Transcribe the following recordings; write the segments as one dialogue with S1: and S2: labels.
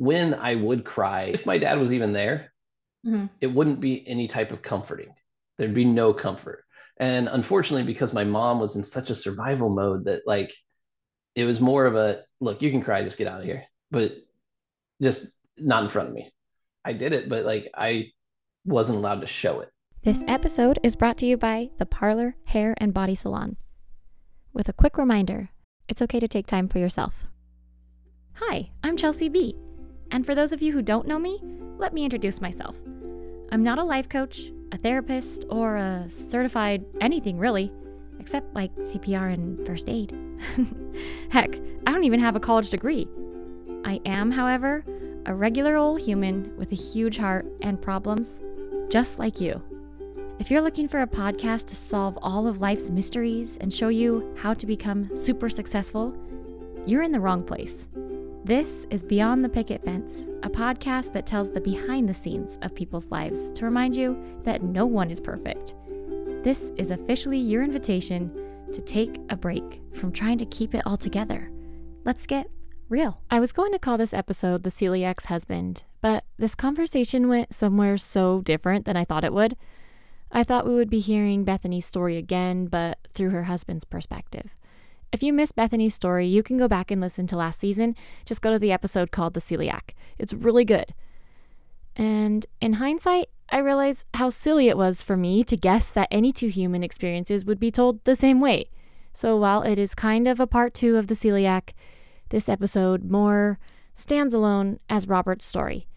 S1: when I would cry, if my dad was even there, mm-hmm. it wouldn't be any type of comforting. There'd be no comfort. And unfortunately, because my mom was in such a survival mode that like it was more of a look, you can cry, just get out of here. But just not in front of me. I did it, but like I wasn't allowed to show it.
S2: This episode is brought to you by the Parlor Hair and Body Salon. With a quick reminder, it's okay to take time for yourself. Hi, I'm Chelsea B. And for those of you who don't know me, let me introduce myself. I'm not a life coach, a therapist, or a certified anything really, except like CPR and first aid. Heck, I don't even have a college degree. I am, however, a regular old human with a huge heart and problems, just like you. If you're looking for a podcast to solve all of life's mysteries and show you how to become super successful, you're in the wrong place. This is Beyond the Picket Fence, a podcast that tells the behind the scenes of people's lives to remind you that no one is perfect. This is officially your invitation to take a break from trying to keep it all together. Let's get real. I was going to call this episode The Celiac's Husband, but this conversation went somewhere so different than I thought it would. I thought we would be hearing Bethany's story again, but through her husband's perspective. If you missed Bethany's story, you can go back and listen to last season. Just go to the episode called The Celiac. It's really good. And in hindsight, I realize how silly it was for me to guess that any two human experiences would be told the same way. So while it is kind of a part two of The Celiac, this episode more stands alone as Robert's story.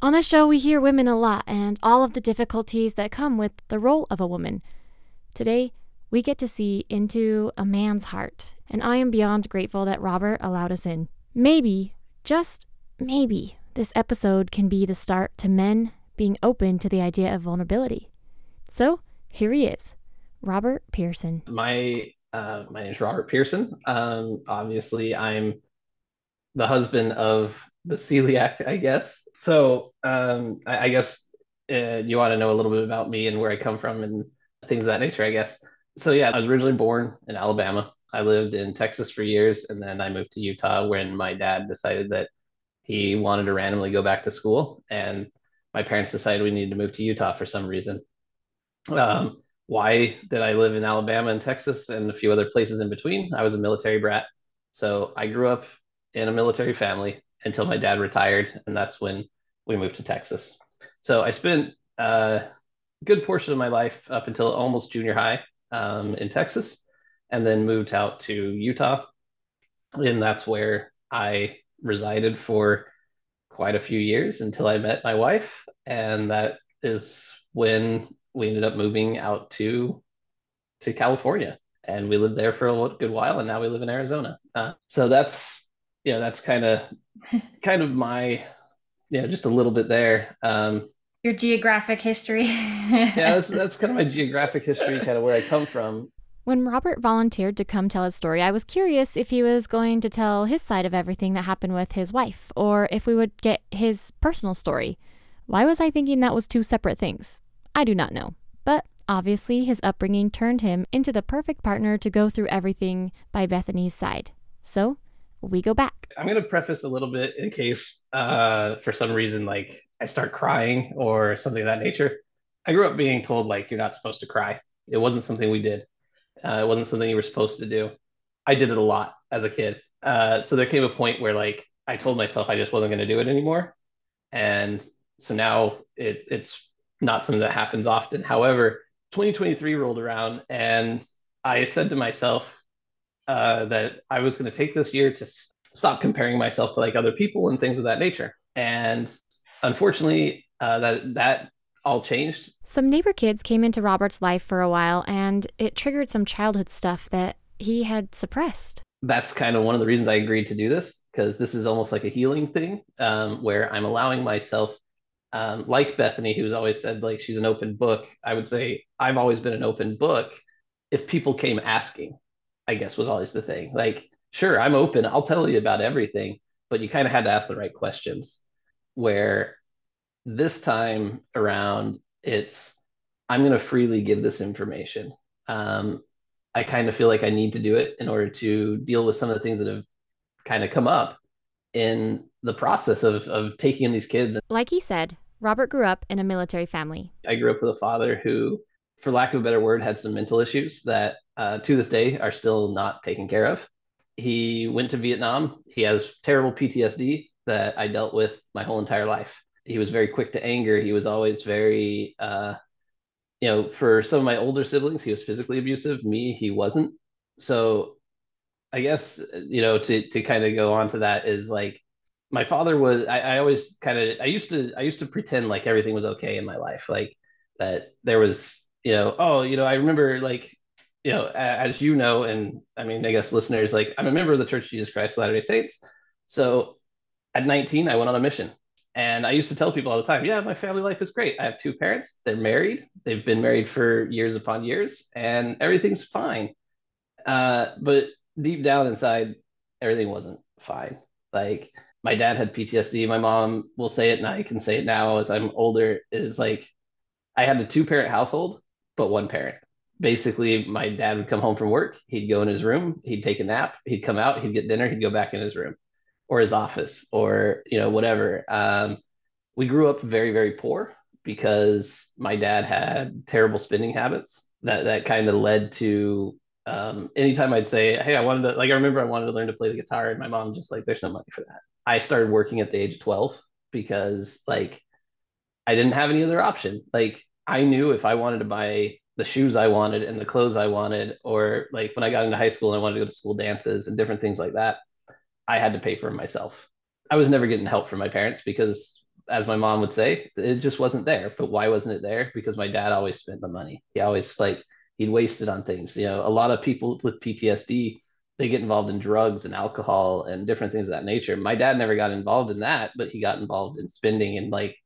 S2: On the show, we hear women a lot and all of the difficulties that come with the role of a woman. Today, we get to see into a man's heart, and I am beyond grateful that Robert allowed us in. Maybe, just maybe, this episode can be the start to men being open to the idea of vulnerability. So here he is, Robert Pearson.
S1: My uh, my name is Robert Pearson. Um, obviously, I'm the husband of the celiac, I guess. So um, I, I, guess uh, you want to know a little bit about me and where I come from and things of that nature, I guess so yeah, I was originally born in Alabama. I lived in Texas for years, and then I moved to Utah when my dad decided that he wanted to randomly go back to school, and my parents decided we needed to move to Utah for some reason. Um, why did I live in Alabama and Texas and a few other places in between? I was a military brat, so I grew up in a military family until my dad retired, and that's when we moved to Texas. So I spent a good portion of my life up until almost junior high um, in Texas, and then moved out to Utah, and that's where I resided for quite a few years until I met my wife, and that is when we ended up moving out to to California, and we lived there for a good while, and now we live in Arizona. Uh, so that's you know that's kind of kind of my you know just a little bit there. Um,
S3: your geographic history.
S1: yeah, that's, that's kind of my geographic history, kind of where I come from.
S2: When Robert volunteered to come tell his story, I was curious if he was going to tell his side of everything that happened with his wife, or if we would get his personal story. Why was I thinking that was two separate things? I do not know. But obviously, his upbringing turned him into the perfect partner to go through everything by Bethany's side. So we go back.
S1: I'm going to preface a little bit in case, uh, for some reason, like I start crying or something of that nature. I grew up being told like you're not supposed to cry. It wasn't something we did. Uh, it wasn't something you were supposed to do. I did it a lot as a kid. Uh, so there came a point where like I told myself I just wasn't going to do it anymore, and so now it, it's not something that happens often. However, 2023 rolled around, and I said to myself uh, that I was going to take this year to stop comparing myself to like other people and things of that nature. And unfortunately, uh, that that all changed.
S2: Some neighbor kids came into Robert's life for a while, and it triggered some childhood stuff that he had suppressed.
S1: That's kind of one of the reasons I agreed to do this because this is almost like a healing thing um, where I'm allowing myself, um, like Bethany, who's always said like she's an open book. I would say I've always been an open book. If people came asking, I guess was always the thing. Like, sure, I'm open. I'll tell you about everything, but you kind of had to ask the right questions where this time around it's i'm going to freely give this information um, i kind of feel like i need to do it in order to deal with some of the things that have kind of come up in the process of of taking in these kids.
S2: Like he said, Robert grew up in a military family.
S1: I grew up with a father who, for lack of a better word, had some mental issues that uh, to this day are still not taken care of. He went to Vietnam. He has terrible PTSD that I dealt with my whole entire life. He was very quick to anger. He was always very, uh, you know, for some of my older siblings, he was physically abusive. Me, he wasn't. So I guess, you know, to, to kind of go on to that is like, my father was, I, I always kind of, I used to, I used to pretend like everything was okay in my life. Like that there was, you know, oh, you know, I remember like you know, as you know, and I mean, I guess listeners, like I'm a member of the Church of Jesus Christ of Latter day Saints. So at 19, I went on a mission. And I used to tell people all the time, yeah, my family life is great. I have two parents. They're married. They've been married for years upon years, and everything's fine. Uh, but deep down inside, everything wasn't fine. Like my dad had PTSD. My mom will say it, and I can say it now as I'm older. Is like I had a two parent household, but one parent basically my dad would come home from work he'd go in his room he'd take a nap he'd come out he'd get dinner he'd go back in his room or his office or you know whatever. Um, we grew up very very poor because my dad had terrible spending habits that that kind of led to um, anytime i'd say hey i wanted to like i remember i wanted to learn to play the guitar and my mom just like there's no money for that. I started working at the age of 12 because like i didn't have any other option. Like i knew if i wanted to buy the shoes I wanted and the clothes I wanted, or like when I got into high school and I wanted to go to school dances and different things like that, I had to pay for myself. I was never getting help from my parents because, as my mom would say, it just wasn't there. But why wasn't it there? Because my dad always spent the money. He always like he'd wasted it on things. You know, a lot of people with PTSD they get involved in drugs and alcohol and different things of that nature. My dad never got involved in that, but he got involved in spending and like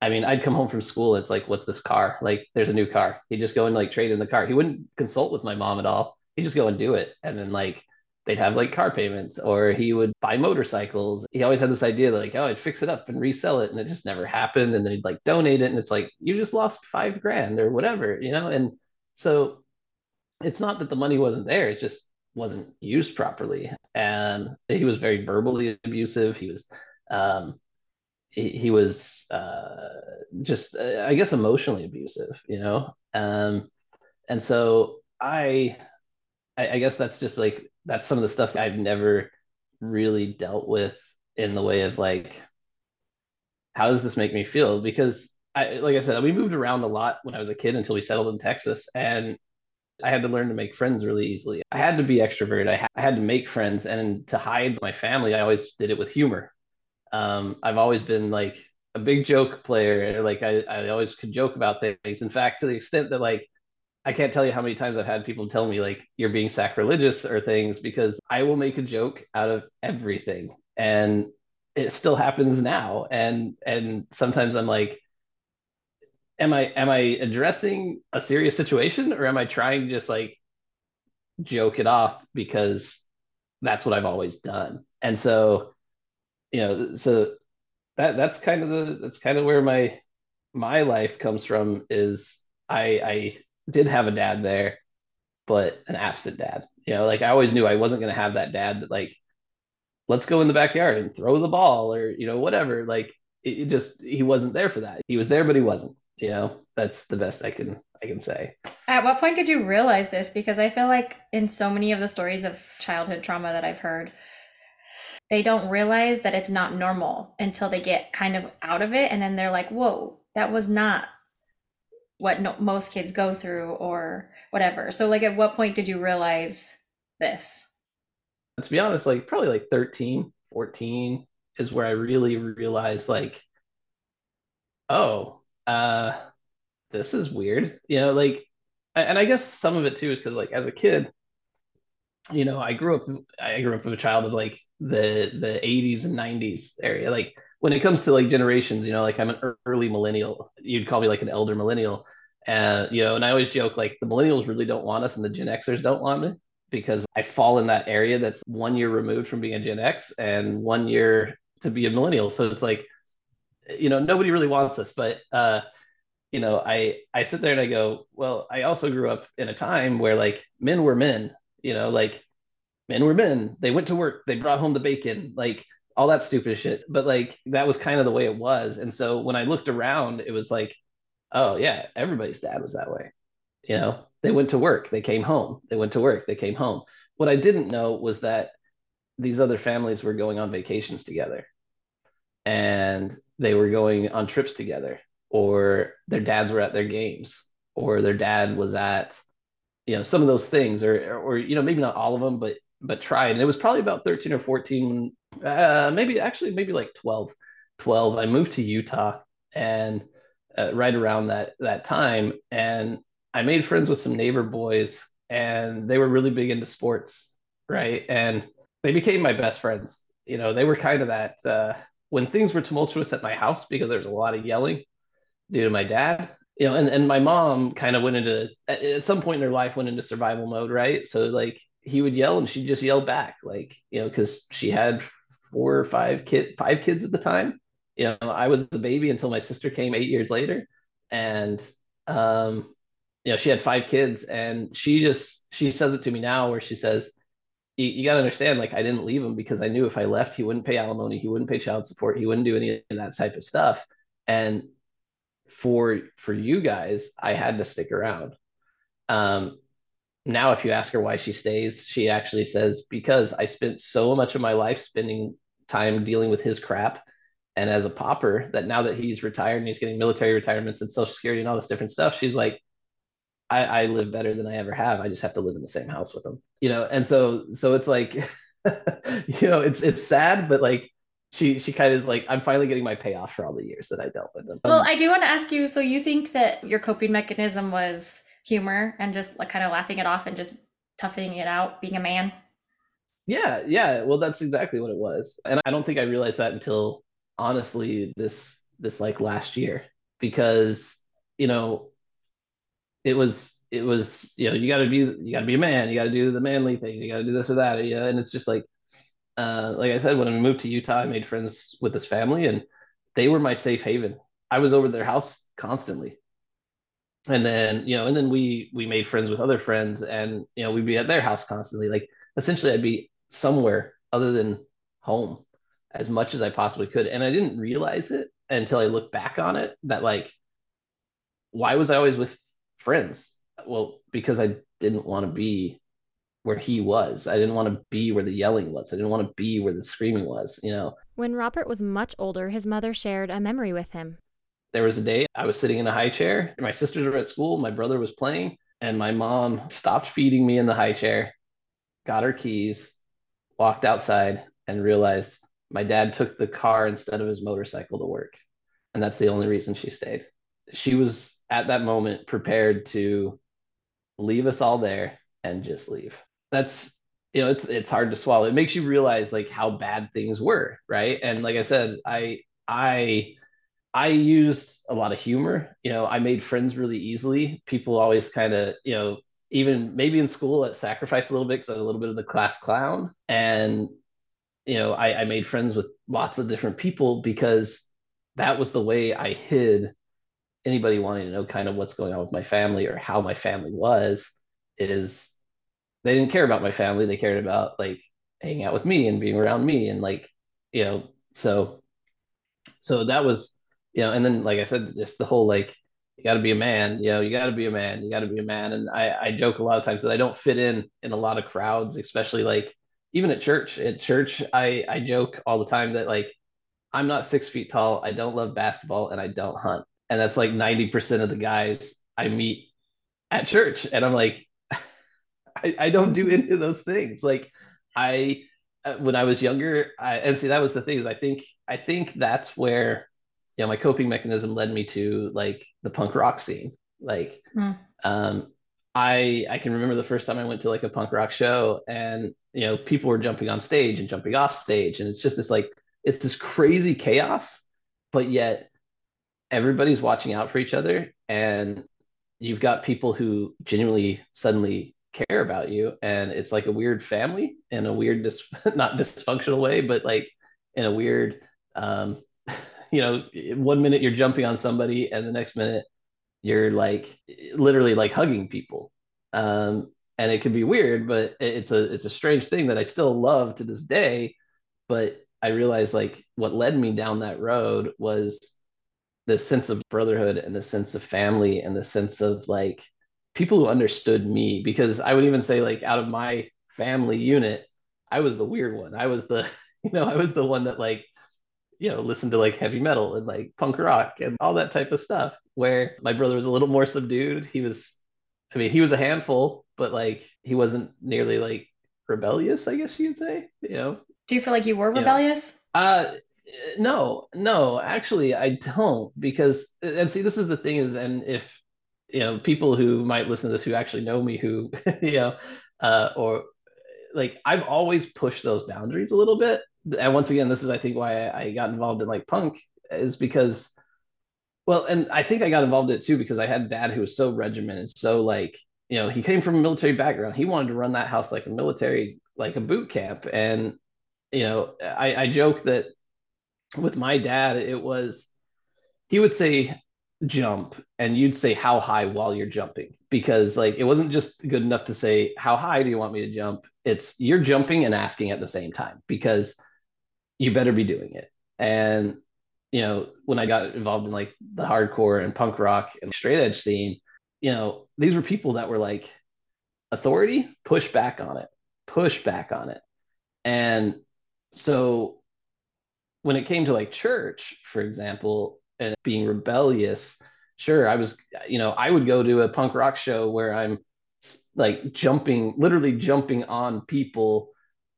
S1: I mean, I'd come home from school. It's like, what's this car? Like, there's a new car. He'd just go and like trade in the car. He wouldn't consult with my mom at all. He'd just go and do it. And then like they'd have like car payments or he would buy motorcycles. He always had this idea like, oh, I'd fix it up and resell it. And it just never happened. And then he'd like donate it. And it's like, you just lost five grand or whatever, you know? And so it's not that the money wasn't there. It just wasn't used properly. And he was very verbally abusive. He was, um, he, he was uh, just uh, I guess emotionally abusive, you know. Um, and so I, I guess that's just like that's some of the stuff I've never really dealt with in the way of like how does this make me feel because I like I said we moved around a lot when I was a kid until we settled in Texas and I had to learn to make friends really easily. I had to be extroverted. I, ha- I had to make friends and to hide my family I always did it with humor um, I've always been like a big joke player. Like I, I always could joke about things. In fact, to the extent that like I can't tell you how many times I've had people tell me like you're being sacrilegious or things because I will make a joke out of everything. And it still happens now. And and sometimes I'm like, am I am I addressing a serious situation or am I trying to just like joke it off because that's what I've always done. And so you know, so that that's kind of the that's kind of where my my life comes from is I I did have a dad there, but an absent dad. You know, like I always knew I wasn't gonna have that dad that like, let's go in the backyard and throw the ball or you know whatever. Like it, it just he wasn't there for that. He was there, but he wasn't. You know, that's the best I can I can say.
S3: At what point did you realize this? Because I feel like in so many of the stories of childhood trauma that I've heard, they don't realize that it's not normal until they get kind of out of it and then they're like whoa that was not what no- most kids go through or whatever. So like at what point did you realize this?
S1: To be honest like probably like 13 14 is where i really realized like oh uh this is weird. You know like and i guess some of it too is because like as a kid you know, I grew up I grew up with a child of like the the 80s and 90s area. Like when it comes to like generations, you know, like I'm an early millennial. You'd call me like an elder millennial. And you know, and I always joke like the millennials really don't want us and the Gen Xers don't want me because I fall in that area that's one year removed from being a Gen X and one year to be a millennial. So it's like, you know, nobody really wants us. But uh, you know, I I sit there and I go, well, I also grew up in a time where like men were men you know like men were men they went to work they brought home the bacon like all that stupid shit. But like that was kind of the way it was. And so when I looked around, it was like, oh yeah, everybody's dad was that way. You know, they went to work, they came home. They went to work, they came home. What I didn't know was that these other families were going on vacations together and they were going on trips together or their dads were at their games or their dad was at you know some of those things or or you know maybe not all of them but but tried and it was probably about 13 or 14 uh maybe actually maybe like 12 12 i moved to utah and uh, right around that that time and i made friends with some neighbor boys and they were really big into sports right? And they became my best friends. You know they were kind of that uh when things were tumultuous at my house because there was a lot of yelling due to my dad you know and, and my mom kind of went into at some point in her life went into survival mode right? So like he would yell and she'd just yelled back like you know because she had four or five kid five kids at the time. You know i was the baby until my sister came eight years later. And um you know she had five kids and she just she says it to me now where she says you, you got to understand like i didn't leave him because i knew if i left he wouldn't pay alimony he wouldn't pay child support he wouldn't do any of that type of stuff. And for for you guys i had to stick around. Um now if you ask her why she stays she actually says because i spent so much of my life spending time dealing with his crap and as a pauper that now that he's retired and he's getting military retirements and social security and all this different stuff she's like I, I live better than I ever have. I just have to live in the same house with them, you know. And so, so it's like, you know, it's it's sad, but like she she kind of is like, I'm finally getting my payoff for all the years that I dealt with them.
S3: Well, I do want to ask you. So you think that your coping mechanism was humor and just like kind of laughing it off and just toughing it out, being a man?
S1: Yeah, yeah. Well, that's exactly what it was, and I don't think I realized that until honestly this this like last year because you know it was it was you know you got to be you got to be a man you got to do the manly things you got to do this or that you know and it's just like uh, like I said when I moved to Utah I made friends with this family and they were my safe haven I was over their house constantly and then you know and then we we made friends with other friends and you know we'd be at their house constantly like essentially I'd be somewhere other than home as much as I possibly could and I didn't realize it until I look back on it that like why was I always with friends. Well, because I didn't want to be where he was. I didn't want to be where the yelling was. I didn't want to be where the screaming was, you know.
S2: When Robert was much older, his mother shared a memory with him.
S1: There was a day I was sitting in a high chair, my sisters were at school, my brother was playing, and my mom stopped feeding me in the high chair, got her keys, walked outside, and realized my dad took the car instead of his motorcycle to work. And that's the only reason she stayed. She was at that moment prepared to leave us all there and just leave. That's you know, it's it's hard to swallow. It makes you realize like how bad things were, right? And like I said, I I I used a lot of humor. You know, I made friends really easily. People always kind of, you know, even maybe in school at sacrificed a little bit because I was a little bit of the class clown. And, you know, I, I made friends with lots of different people because that was the way I hid anybody wanting to know kind of what's going on with my family or how my family was is they didn't care about my family they cared about like hanging out with me and being around me and like you know so so that was you know and then like i said just the whole like you got to be a man you know you got to be a man you got to be a man and i i joke a lot of times that i don't fit in in a lot of crowds especially like even at church at church i i joke all the time that like i'm not six feet tall i don't love basketball and i don't hunt and that's like 90% of the guys I meet at church. And I'm like, I, I don't do any of those things. Like I, uh, when I was younger, I, and see, that was the thing is I think, I think that's where, you know, my coping mechanism led me to like the punk rock scene. Like, mm. um, I, I can remember the first time I went to like a punk rock show and, you know, people were jumping on stage and jumping off stage. And it's just this like, it's this crazy chaos, but yet everybody's watching out for each other and you've got people who genuinely suddenly care about you and it's like a weird family in a weird dis- not dysfunctional way but like in a weird um you know one minute you're jumping on somebody and the next minute you're like literally like hugging people. Um and it can be weird but it's a it's a strange thing that I still love to this day. But I realized like what led me down that road was this sense of brotherhood and the sense of family and the sense of like people who understood me. Because I would even say like out of my family unit, I was the weird one. I was the, you know, I was the one that like, you know, listen to like heavy metal and like punk rock and all that type of stuff. Where my brother was a little more subdued. He was, I mean, he was a handful, but like he wasn't nearly like rebellious, I guess you'd say. You know.
S3: Do you feel like you were rebellious?
S1: You know? Uh no, no, actually I don't because and see this is the thing is and if you know people who might listen to this who actually know me who you know uh or like I've always pushed those boundaries a little bit. And once again, this is I think why I, got involved in like punk is because well, and I think I got involved in it too because I had dad who was so regimented, so like, you know, he came from a military background. He wanted to run that house like a military, like a boot camp. And, you know, I, I joke that with my dad, it was he would say jump and you'd say how high while you're jumping because like it wasn't just good enough to say how high do you want me to jump it's you're jumping and asking at the same time because you better be doing it. And you know when i got involved in like the hardcore and punk rock and straight edge scene you know these were people that were like authority push back on it push back on it. And so when it came to like church for example and being rebellious sure i was you know i would go to a punk rock show where i'm like jumping literally jumping on people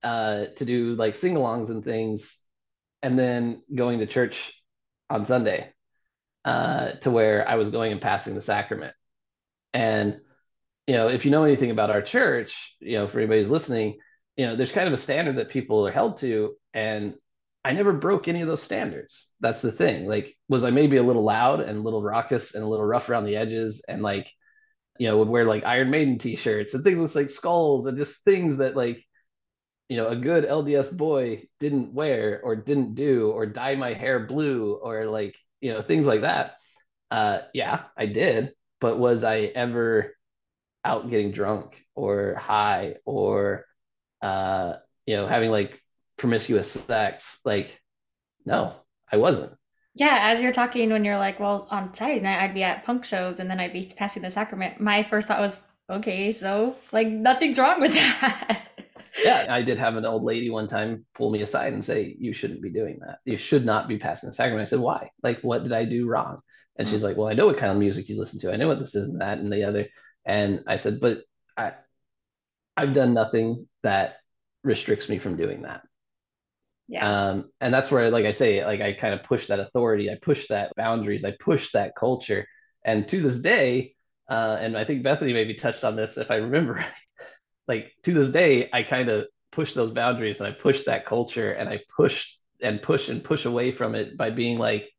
S1: uh to do like sing-alongs and things and then going to church on sunday uh to where i was going and passing the sacrament and you know if you know anything about our church you know for anybody who's listening you know there's kind of a standard that people are held to and I never broke any of those standards. That's the thing. Like, was I maybe a little loud and a little raucous and a little rough around the edges and like, you know, would wear like Iron Maiden t-shirts and things with like skulls and just things that like, you know, a good LDS boy didn't wear or didn't do or dye my hair blue or like, you know, things like that. Uh, yeah, I did. But was I ever out getting drunk or high or, uh, you know, having like promiscuous sex. Like, no, I wasn't.
S3: Yeah, as you're talking, when you're like, well, on Saturday night, I'd be at punk shows and then I'd be passing the sacrament. My first thought was, okay, so like nothing's wrong with that.
S1: yeah, I did have an old lady one time pull me aside and say, you shouldn't be doing that. You should not be passing the sacrament. I said, why? Like, what did I do wrong? And she's like, well, I know what kind of music you listen to. I know what this is and that and the other. And I said, but I, I've done nothing that restricts me from doing that. Yeah. Um, and that's where, like I say, like I kind of push that authority, I push that boundaries, I push that culture. And to this day, uh, and I think Bethany maybe touched on this if I remember right, like to this day, I kind of push those boundaries and I push that culture and I push and push and push away from it by being like,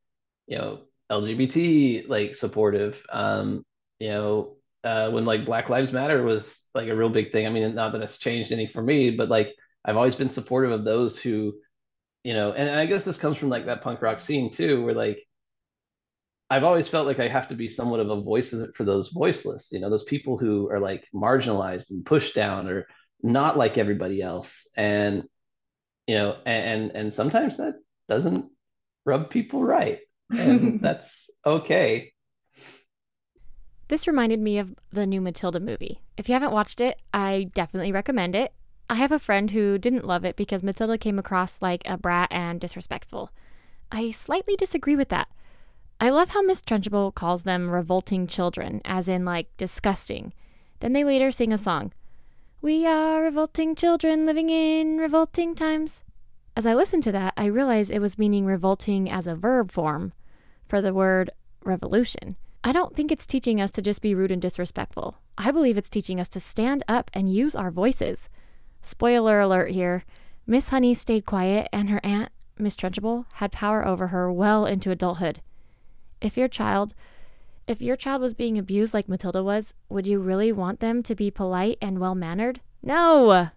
S1: you know, LGBT like supportive. Um, you know, uh, when like Black Lives Matter was like a real big thing. I mean, not that it's changed any for me, but like I've always been supportive of those who you know, and I guess this comes from like that punk rock scene too, where like I've always felt like I have to be somewhat of a voice for those voiceless, you know, those people who are like marginalized and pushed down or not like everybody else. And, you know, and and sometimes that doesn't rub people right. And that's okay.
S2: This reminded me of the new Matilda movie. If you haven't watched it, I definitely recommend it. I have a friend who didn't love it because Matilda came across like a brat and disrespectful. I slightly disagree with that. I love how Miss Trunchbull calls them revolting children, as in like disgusting. Then they later sing a song. We are revolting children living in revolting times. As I listened to that, I realized it was meaning revolting as a verb form for the word revolution. I don't think it's teaching us to just be rude and disrespectful. I believe it's teaching us to stand up and use our voices. Spoiler alert here Miss Honey stayed quiet, and her aunt, Miss Trunchbull, had power over her well into adulthood. If your child if your child was being abused like Matilda was, would you really want them to be polite and well mannered? No.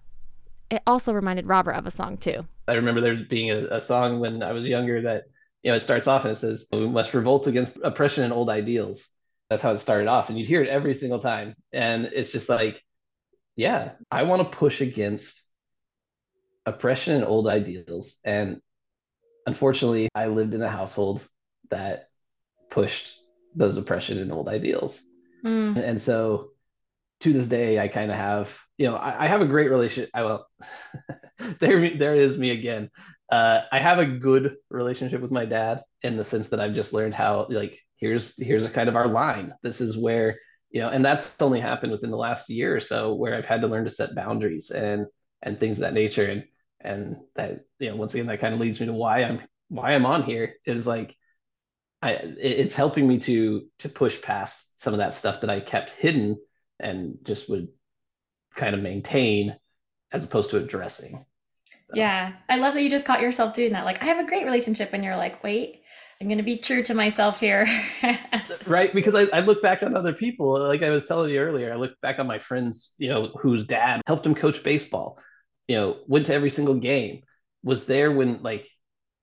S2: It also reminded Robert of a song too.
S1: I remember there being a, a song when I was younger that you know it starts off and it says we must revolt against oppression and old ideals. That's how it started off, and you'd hear it every single time, and it's just like yeah, I want to push against oppression and old ideals. And unfortunately, I lived in a household that pushed those oppression and old ideals. Mm. And so to this day, I kind of have, you know, I, I, have a great relationship. I will, there, there is me again. Uh, I have a good relationship with my dad in the sense that I've just learned how, like, here's, here's a kind of our line. This is where, you know, and that's only happened within the last year or so where I've had to learn to set boundaries and, and things of that nature. And, and that, you know, once again, that kind of leads me to why I'm, why I'm on here is like, I, it's helping me to to push past some of that stuff that I kept hidden and just would kind of maintain as opposed to addressing. So.
S3: Yeah, I love that you just caught yourself doing that. Like, I have a great relationship, and you're like, wait, I'm going to be true to myself here.
S1: right, because I, I look back on other people, like I was telling you earlier. I look back on my friends, you know, whose dad helped him coach baseball. You know, went to every single game, was there when like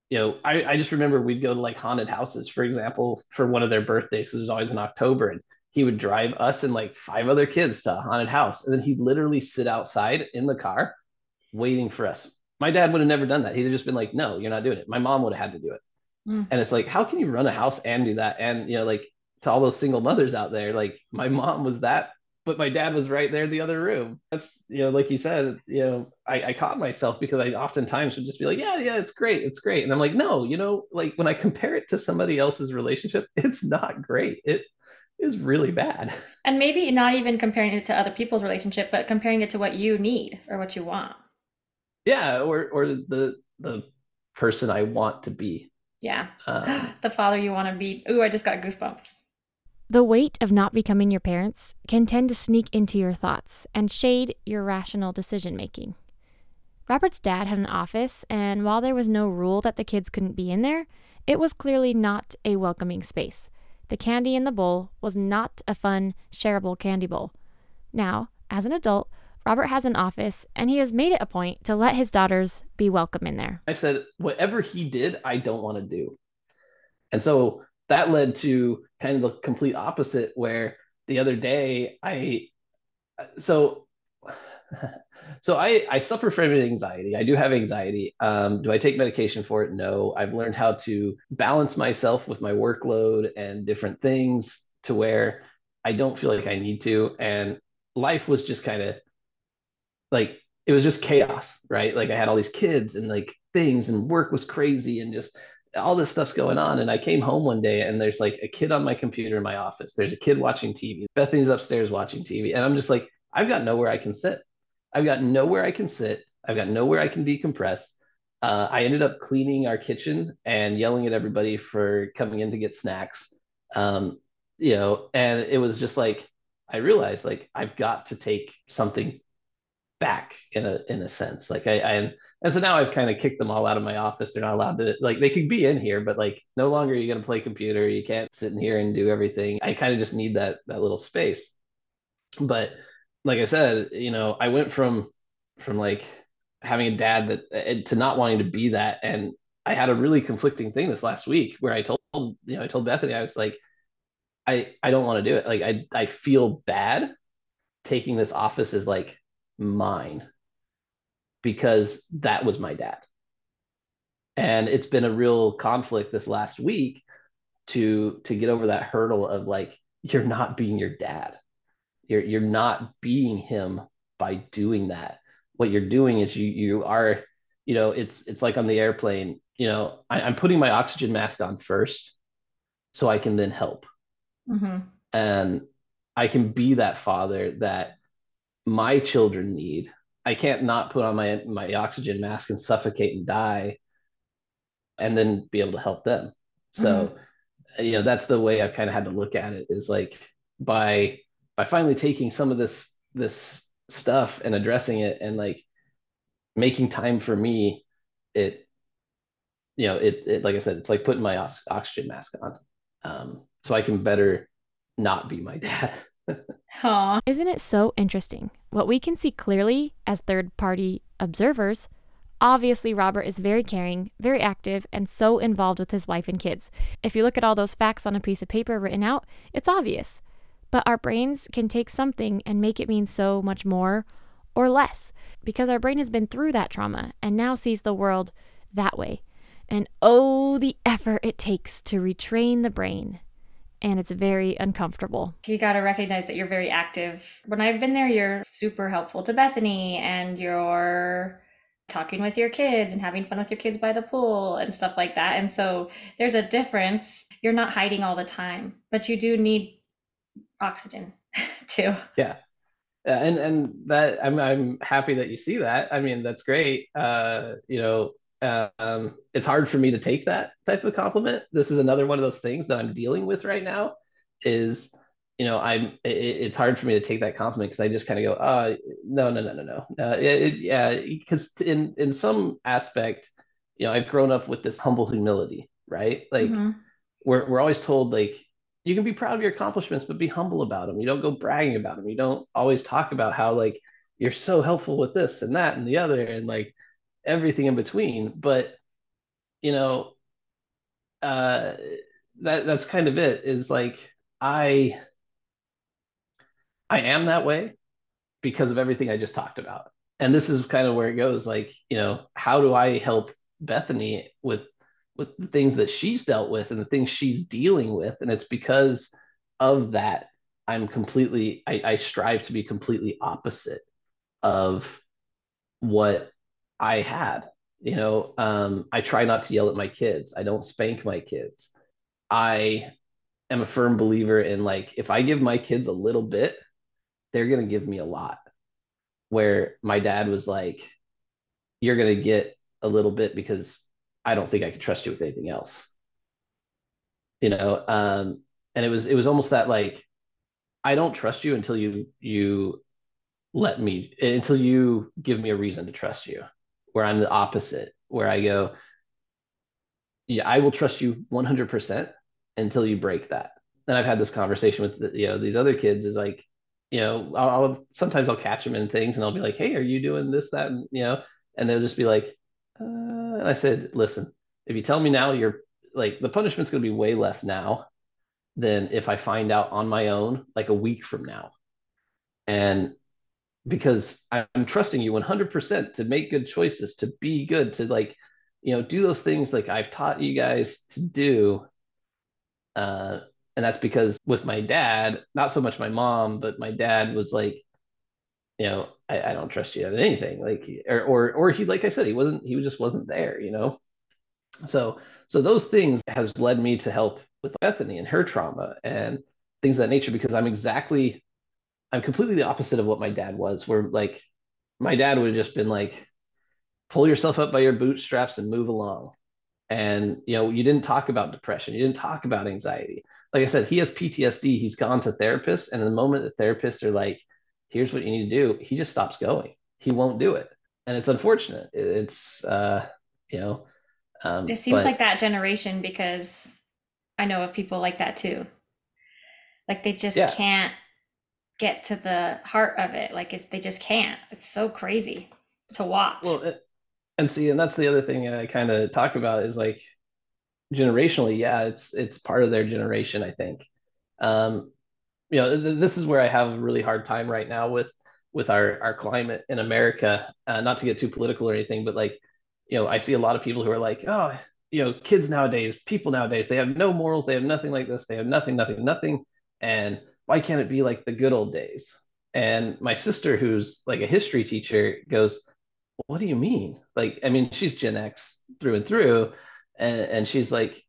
S1: you know, I, I just remember we'd go to like haunted houses, for example, for one of their birthdays, because it was always in October. And he would drive us and like five other kids to a haunted house. And then he'd literally sit outside in the car waiting for us. My dad would have never done that. He'd have just been like, no, you're not doing it. My mom would have had to do it. Mm. And it's like, how can you run a house and do that? And, you know, like to all those single mothers out there, like my mom was that but my dad was right there in the other room. That's you know, like you said, you know, I, I caught myself because I oftentimes would just be like, yeah, yeah, it's great, it's great, and I'm like, no, you know, like when I compare it to somebody else's relationship, it's not great. It is really bad.
S3: And maybe not even comparing it to other people's relationship, but comparing it to what you need or what you want.
S1: Yeah, or or the the person I want to be.
S3: Yeah. Um, the father you want to be. Ooh, I just got goosebumps.
S2: The weight of not becoming your parents can tend to sneak into your thoughts and shade your rational decision making. Robert's dad had an office, and while there was no rule that the kids couldn't be in there, it was clearly not a welcoming space. The candy in the bowl was not a fun, shareable candy bowl. Now, as an adult, Robert has an office, and he has made it a point to let his daughters be welcome in there.
S1: I said, whatever he did, I don't want to do. And so that led to kind of the complete opposite where the other day I so so I I suffer from anxiety. I do have anxiety. Um, do I take medication for it? No. I've learned how to balance myself with my workload and different things to where I don't feel like I need to. And life was just kind of like it was just chaos, right? Like I had all these kids and like things, and work was crazy, and just all this stuff's going on. And I came home one day and there's like a kid on my computer in my office. There's a kid watching TV. Bethany's upstairs watching TV. And I'm just like, I've got nowhere I can sit. I've got nowhere I can sit. I've got nowhere I can decompress. Uh, I ended up cleaning our kitchen and yelling at everybody for coming in to get snacks. Um, you know, and it was just like, I realized like I've got to take something back in a in a sense. Like I, I and so now I've kind of kicked them all out of my office. They're not allowed to like they could be in here, but like no longer are you gonna play computer. You can't sit in here and do everything. I kind of just need that that little space. But like I said, you know, I went from from like having a dad that eh, to not wanting to be that, and I had a really conflicting thing this last week where I told you know I told Bethany I was like, I I don't want to do it. Like I I feel bad taking this office as like mine because that was my dad. And it's been a real conflict this last week to to get over that hurdle of like you're not being your dad. You're you're not being him by doing that. What you're doing is you you are, you know, it's it's like on the airplane, you know, I, am putting my oxygen mask on first so I can then help. Mm-hmm. And I can be that father that my children need I can't not put on my my oxygen mask and suffocate and die, and then be able to help them. So, mm-hmm. you know, that's the way I've kind of had to look at it. Is like by by finally taking some of this this stuff and addressing it and like making time for me, it you know it, it like I said, it's like putting my oxygen mask on, um, so I can better not be my dad.
S2: Aww. Isn't it so interesting? What we can see clearly as third party observers, obviously, Robert is very caring, very active, and so involved with his wife and kids. If you look at all those facts on a piece of paper written out, it's obvious. But our brains can take something and make it mean so much more or less because our brain has been through that trauma and now sees the world that way. And oh, the effort it takes to retrain the brain. And it's very uncomfortable.
S3: You got to recognize that you're very active. When I've been there, you're super helpful to Bethany and you're talking with your kids and having fun with your kids by the pool and stuff like that. And so there's a difference. You're not hiding all the time, but you do need oxygen too.
S1: Yeah. And and that I'm I'm happy that you see that. I mean, that's great. Uh, you know, um, it's hard for me to take that type of compliment. This is another one of those things that I'm dealing with right now. Is you know, I'm it, it's hard for me to take that compliment because I just kind of go, uh, no, no, no, no, no, uh, it, yeah, because in in some aspect, you know, I've grown up with this humble humility, right? Like mm-hmm. we're we're always told like you can be proud of your accomplishments, but be humble about them. You don't go bragging about them. You don't always talk about how like you're so helpful with this and that and the other and like everything in between. But you know, uh, that that's kind of it. Is like I I am that way because of everything I just talked about. And this is kind of where it goes. Like, you know, how do I help Bethany with with the things that she's dealt with and the things she's dealing with? And it's because of that I'm completely I, I strive to be completely opposite of what I had. You know, um, I try not to yell at my kids. I don't spank my kids. I am a firm believer in like if I give my kids a little bit, they're gonna give me a lot. Where my dad was like, You're gonna get a little bit because I don't think I can trust you with anything else. You know, um, and it was it was almost that like I don't trust you until you you let me until you give me a reason to trust you where I'm the opposite, where I go, yeah, I will trust you 100% until you break that. And I've had this conversation with the, you know these other kids is like, you know, I'll, I'll, sometimes I'll catch them in things and I'll be like, hey, are you doing this, that, and you know, and they'll just be like, uh, and I said, listen, if you tell me now, you're like the punishment's going to be way less now than if I find out on my own like a week from now. And because I'm trusting you 100% to make good choices, to be good, to like, you know, do those things like I've taught you guys to do. Uh, and that's because with my dad, not so much my mom, but my dad was like, you know, I, I don't trust you at anything. Like, or, or, or he, like I said, he wasn't, he just wasn't there, you know? So, so those things has led me to help with Bethany and her trauma and things of that nature because I'm exactly I'm completely the opposite of what my dad was, where like my dad would have just been like, pull yourself up by your bootstraps and move along. And you know, you didn't talk about depression, you didn't talk about anxiety. Like I said, he has PTSD, he's gone to therapists, and the moment the therapists are like, here's what you need to do, he just stops going. He won't do it. And it's unfortunate. It's uh, you know,
S3: um, it seems but, like that generation because I know of people like that too. Like they just yeah. can't get to the heart of it. Like it's, they just can't. It's so crazy to watch.
S1: Well, and see, and that's the other thing I kind of talk about is like generationally, yeah, it's it's part of their generation. I think, um, you know, th- this is where I have a really hard time right now with with our our climate in America. Uh, not to get too political or anything, but like, you know, I see a lot of people who are like, oh, you know, kids nowadays, people nowadays, they have no morals, they have nothing like this, they have nothing, nothing, nothing, and why can't it be like the good old days? And my sister, who's like a history teacher, goes, What do you mean? Like, I mean, she's Gen X through and through. And, and she's like,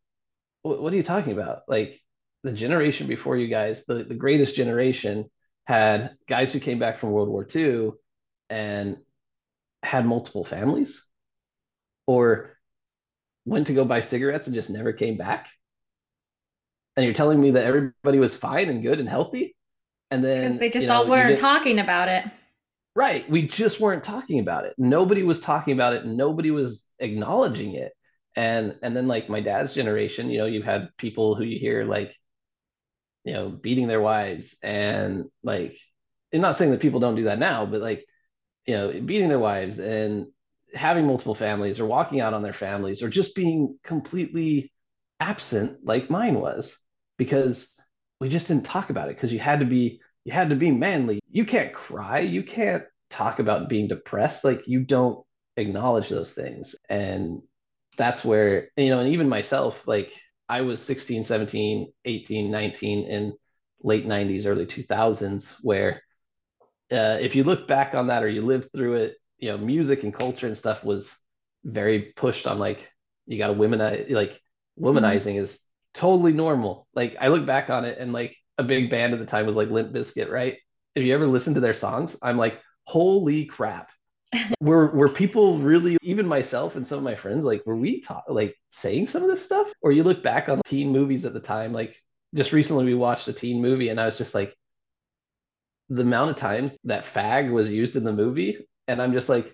S1: What are you talking about? Like, the generation before you guys, the, the greatest generation, had guys who came back from World War II and had multiple families or went to go buy cigarettes and just never came back and you're telling me that everybody was fine and good and healthy? And then
S3: because they just you know, all weren't talking about it.
S1: Right we just weren't talking about it. Nobody was talking about it. Nobody was acknowledging it. And and then like my dad's generation you know you had people who you hear like you know beating their wives and like i'm not saying that people don't do that now but like you know beating their wives and having multiple families or walking out on their families or just being completely absent like mine was because we just didn't talk about it because you had to be you had to be manly. You can't cry, you can't talk about being depressed like you don't acknowledge those things. And that's where you know and even myself like i was 16 17 18 19 in late 90s early 2000s where uh, if you look back on that or you lived through it you know music and culture and stuff was very pushed on like you got to womanize like womanizing mm-hmm. is totally normal. Like i look back on it and like a big band at the time was like limp bizkit right? If you ever listen to their songs i'm like holy crap. Were were people really even myself and some of my friends like were we ta- like saying some of this stuff? Or you look back on teen movies at the time like just recently we watched a teen movie and i was just like the amount of times that fag was used in the movie and i'm just like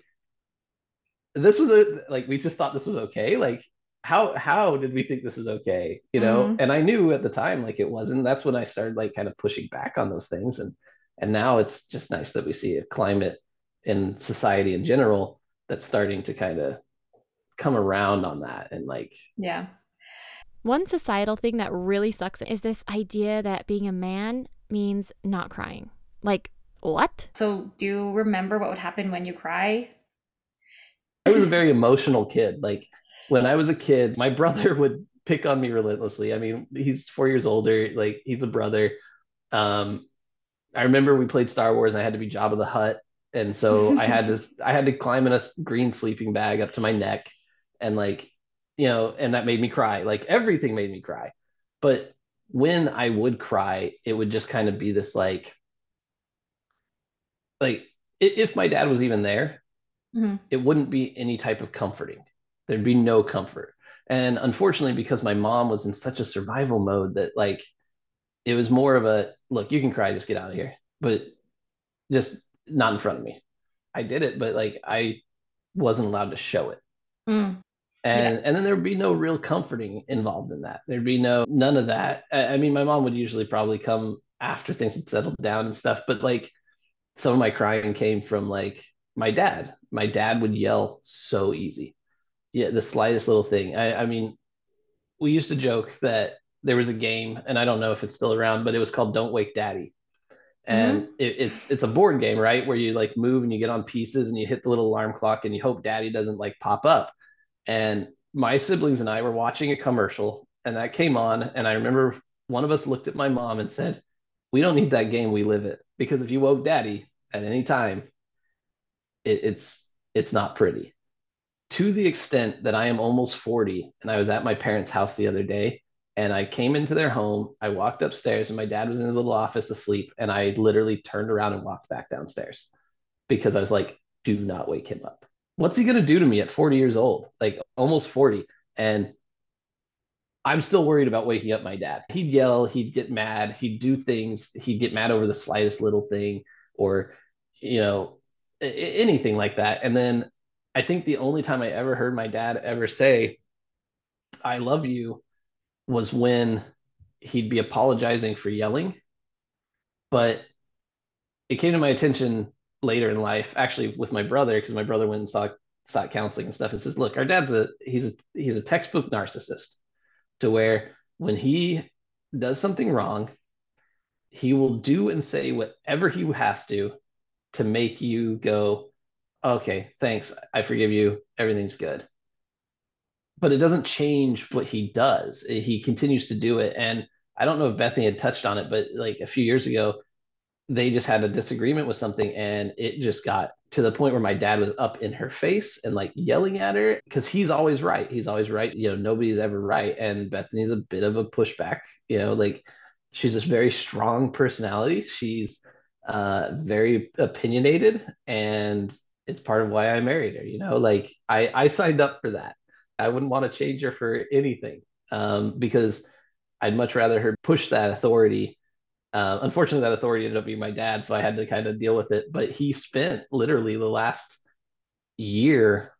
S1: this was a like we just thought this was okay. Like how how did we think this is okay? You know mm-hmm. and i knew at the time like it wasn't. That's when i started like kind of pushing back on those things. And and now it's just nice that we see a climate in society in general that's starting to kind of come around on that and like
S3: yeah.
S2: One societal thing that really sucks is this idea that being a man means not crying. Like what?
S3: So do you remember what would happen when you cry?
S1: I was a very emotional kid. Like when i was a kid my brother would pick on me relentlessly i mean he's four years older like he's a brother um i remember we played star wars and i had to be Jabba the Hutt, and so I had to I had to climb in a green sleeping bag up to my neck, and like you know, and that made me cry. Like everything made me cry, but when I would cry, it would just kind of be this like like if my dad was even there, mm-hmm. it wouldn't be any type of comforting. There'd be no comfort. And unfortunately, because my mom was in such a survival mode that like it was more of a look, you can cry, just get out of here. But just not in front of me. I did it, but like I wasn't allowed to show it. Mm. And yeah. and then there would be no real comforting involved in that. There'd be no none of that. I, I mean, my mom would usually probably come after things had settled down and stuff, but like some of my crying came from like my dad. My dad would yell so easy. Yeah, the slightest little thing. I, I mean, we used to joke that there was a game, and I don't know if it's still around, but it was called Don't Wake Daddy. And mm-hmm. it, it's it's a board game right? Where you like move and you get on pieces and you hit the little alarm clock and you hope daddy doesn't like pop up. And my siblings and i were watching a commercial and that came on and i remember one of us looked at my mom and said we don't need that game. We live it. Because if you woke daddy at any time it, it's it's not pretty to the extent that i am almost 40 and i was at my parents house the other day and I came into their home. I walked upstairs, and my dad was in his little office asleep. And I literally turned around and walked back downstairs because I was like, do not wake him up. What's he going to do to me at 40 years old? Like almost 40. And I'm still worried about waking up my dad. He'd yell, he'd get mad, he'd do things, he'd get mad over the slightest little thing or, you know, anything like that. And then I think the only time I ever heard my dad ever say, I love you was when he'd be apologizing for yelling. But it came to my attention later in life, actually with my brother, because my brother went and saw sought counseling and stuff and says, look, our dad's a he's a he's a textbook narcissist to where when he does something wrong, he will do and say whatever he has to to make you go, okay, thanks, I forgive you, everything's good but it doesn't change what he does. He continues to do it. And I don't know if Bethany had touched on it, but like a few years ago, they just had a disagreement with something and it just got to the point where my dad was up in her face and like yelling at her because he's always right. He's always right. You know, nobody's ever right. And Bethany's a bit of a pushback, you know, like she's this very strong personality. She's uh, very opinionated and it's part of why I married her, you know, like I, I signed up for that. I wouldn't want to change her for anything um, because I'd much rather her push that authority. Uh, unfortunately, that authority ended up being my dad, so I had to kind of deal with it. But he spent literally the last year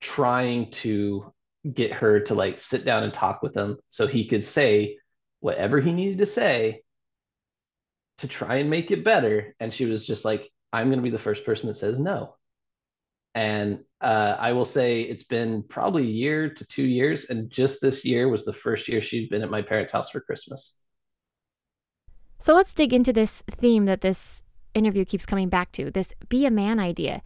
S1: trying to get her to like sit down and talk with him so he could say whatever he needed to say to try and make it better. And she was just like, I'm going to be the first person that says no. And uh, I will say it's been probably a year to two years. And just this year was the first year she'd been at my parents' house for Christmas.
S2: So let's dig into this theme that this interview keeps coming back to this be a man idea.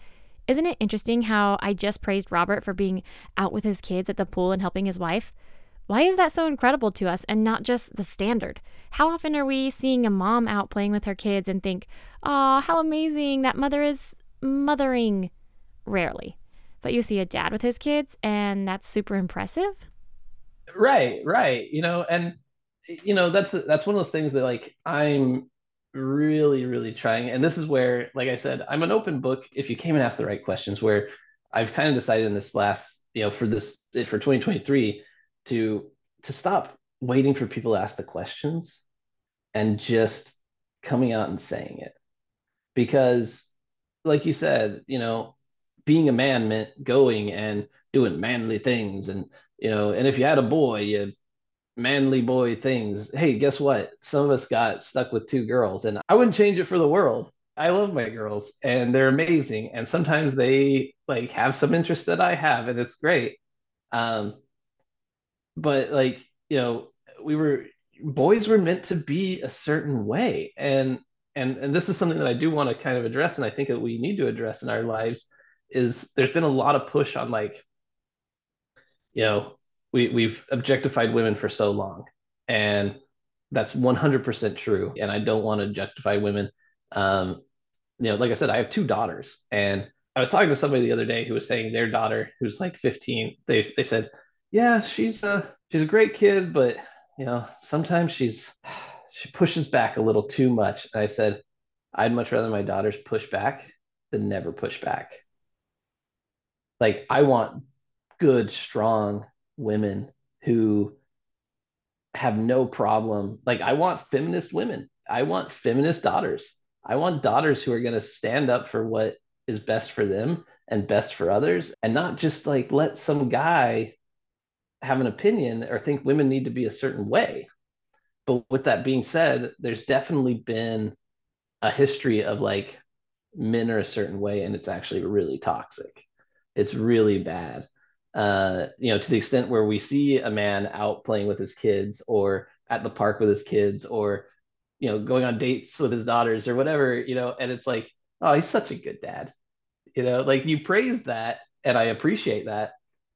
S2: Isn't it interesting how I just praised Robert for being out with his kids at the pool and helping his wife? Why is that so incredible to us and not just the standard? How often are we seeing a mom out playing with her kids and think, "Ah, how amazing that mother is mothering?" Rarely. But you see a dad with his kids and that's super impressive.
S1: Right, right. You know, and you know that's that's one of those things that like I'm really really trying and this is where like I said I'm an open book if you came and asked the right questions where I've kind of decided in this last you know for this for 2023 to to stop waiting for people to ask the questions and just coming out and saying it. Because like you said you know being a man meant going and doing manly things and you know and if you had a boy you manly boy things hey guess what? Some of us got stuck with two girls and i wouldn't change it for the world. I love my girls and they're amazing and sometimes they like have some interest that i have and it's great. Um but like you know we were boys were meant to be a certain way. And and and this is something that i do want to kind of address and i think that we need to address in our lives is there's been a lot of push on like you know we we've objectified women for so long and that's 100% true and i don't want to objectify women. Um you know like i said i have two daughters and i was talking to somebody the other day who was saying their daughter who's like 15 they they said yeah she's a she's a great kid but you know sometimes she's she pushes back a little too much and i said i'd much rather my daughters push back than never push back like i want good strong women who have no problem. Like I want feminist women. I want feminist daughters. I want daughters who are going to stand up for what is best for them and best for others and not just like let some guy have an opinion or think women need to be a certain way. But with that being said, there's definitely been a history of like men are a certain way and it's actually really toxic. It's really bad uh, you know, to the extent where we see a man out playing with his kids or at the park with his kids or, you know, going on dates with his daughters or whatever, you know, and it's like, oh, he's such a good dad. You know, like you praise that and I appreciate that.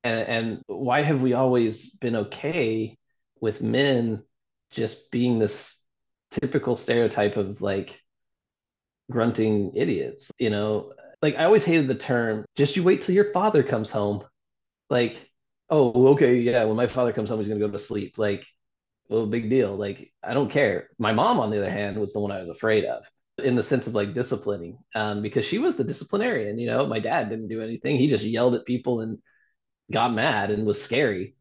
S1: And, and why have we always been okay with men just being this typical stereotype of like grunting idiots, you know? Like I always hated the term, just you wait till your father comes home like, oh, okay, yeah, when my father comes home, he's gonna go to sleep. Like, well, big deal. Like, I don't care. My mom, on the other hand, was the one I was afraid of in the sense of like disciplining, um, because she was the disciplinarian. You know, my dad didn't do anything. He just yelled at people and got mad and was scary.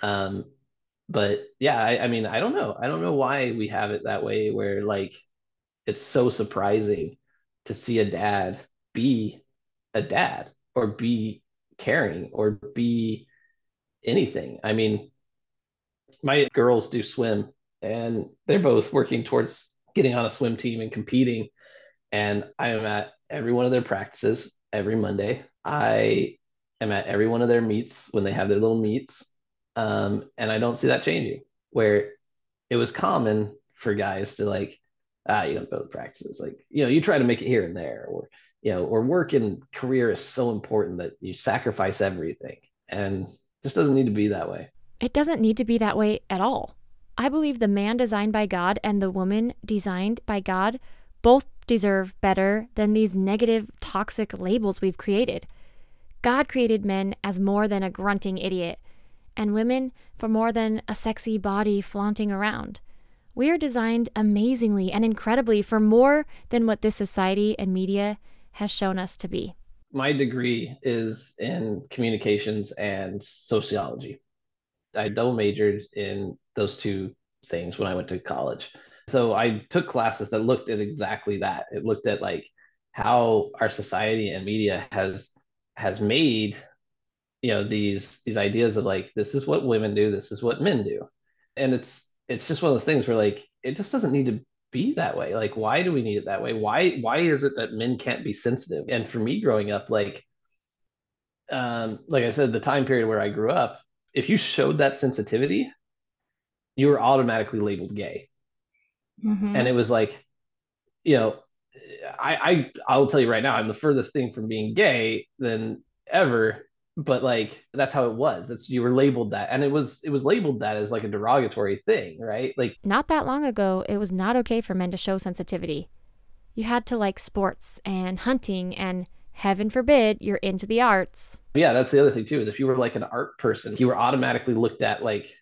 S1: Um, but yeah, I, I mean, I don't know. I don't know why we have it that way where like it's so surprising to see a dad be a dad or be caring or be anything. I mean, my girls do swim and they're both working towards getting on a swim team and competing. And I am at every one of their practices every Monday. I am at every one of their meets when they have their little meets. Um, and I don't see that changing where it was common for guys to like, ah, you don't go to practices. Like, you know, you try to make it here and there, or you know, or work and career is so important that you sacrifice everything. And just doesn't need to be that way.
S2: It doesn't need to be that way at all. I believe the man designed by God and the woman designed by God both deserve better than these negative, toxic labels we've created. God created men as more than a grunting idiot, and women for more than a sexy body flaunting around. We are designed amazingly and incredibly for more than what this society and media has shown us to be?
S1: My degree is in communications and sociology. I double majored in those two things when I went to college. So I took classes that looked at exactly that. It looked at like how our society and media has has made you know these these ideas of like this is what women do, this is what men do. And it's it's just one of those things where like it just doesn't need to be that way like why do we need it that way why why is it that men can't be sensitive and for me growing up like um like i said the time period where i grew up if you showed that sensitivity you were automatically labeled gay mm-hmm. and it was like you know I, I I'll tell you right now, I'm the furthest thing from being gay than ever. But like that's how it was. That's you were labeled that, and it was it was labeled that as like a derogatory thing, right? Like
S2: Not that long ago, it was not okay for men to show sensitivity. You had to like sports and hunting, and heaven forbid you're into the arts.
S1: yeah, that's the other thing too. Is if you were like an art person, you were automatically looked at like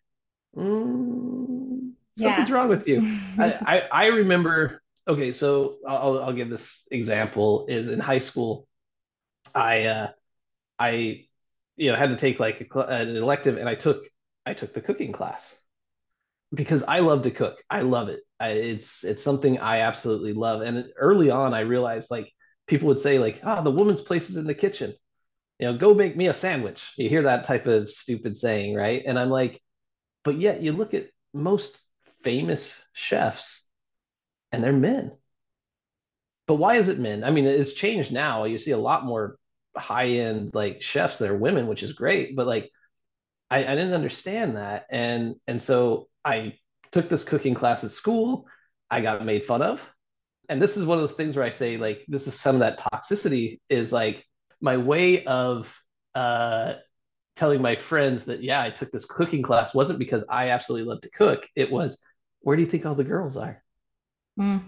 S1: mm, something's
S3: Yeah.
S1: wrong with you. I, I I remember. Okay, so I'll I'll give this example. Is in high school, I uh I you know had to take like a, an elective, and I took I took the cooking class because I love to cook. I love it. I, it's it's something I absolutely love. And early on, I realized like people would say like, ah, the woman's place is in the kitchen. You know, go make me a sandwich. You hear that type of stupid saying, right? And I'm like, but yet you look at most famous chefs and they're men. But why is it men? I mean, it's changed now. You see a lot more high end like chefs that are women, which is great. But like I, I didn't understand that. And and so I took this cooking class at school. I got made fun of. And this is one of those things where I say, like, this is some of that toxicity is like my way of uh telling my friends that yeah, I took this cooking class wasn't because I absolutely love to cook. It was where do you think all the girls are?
S3: Mm.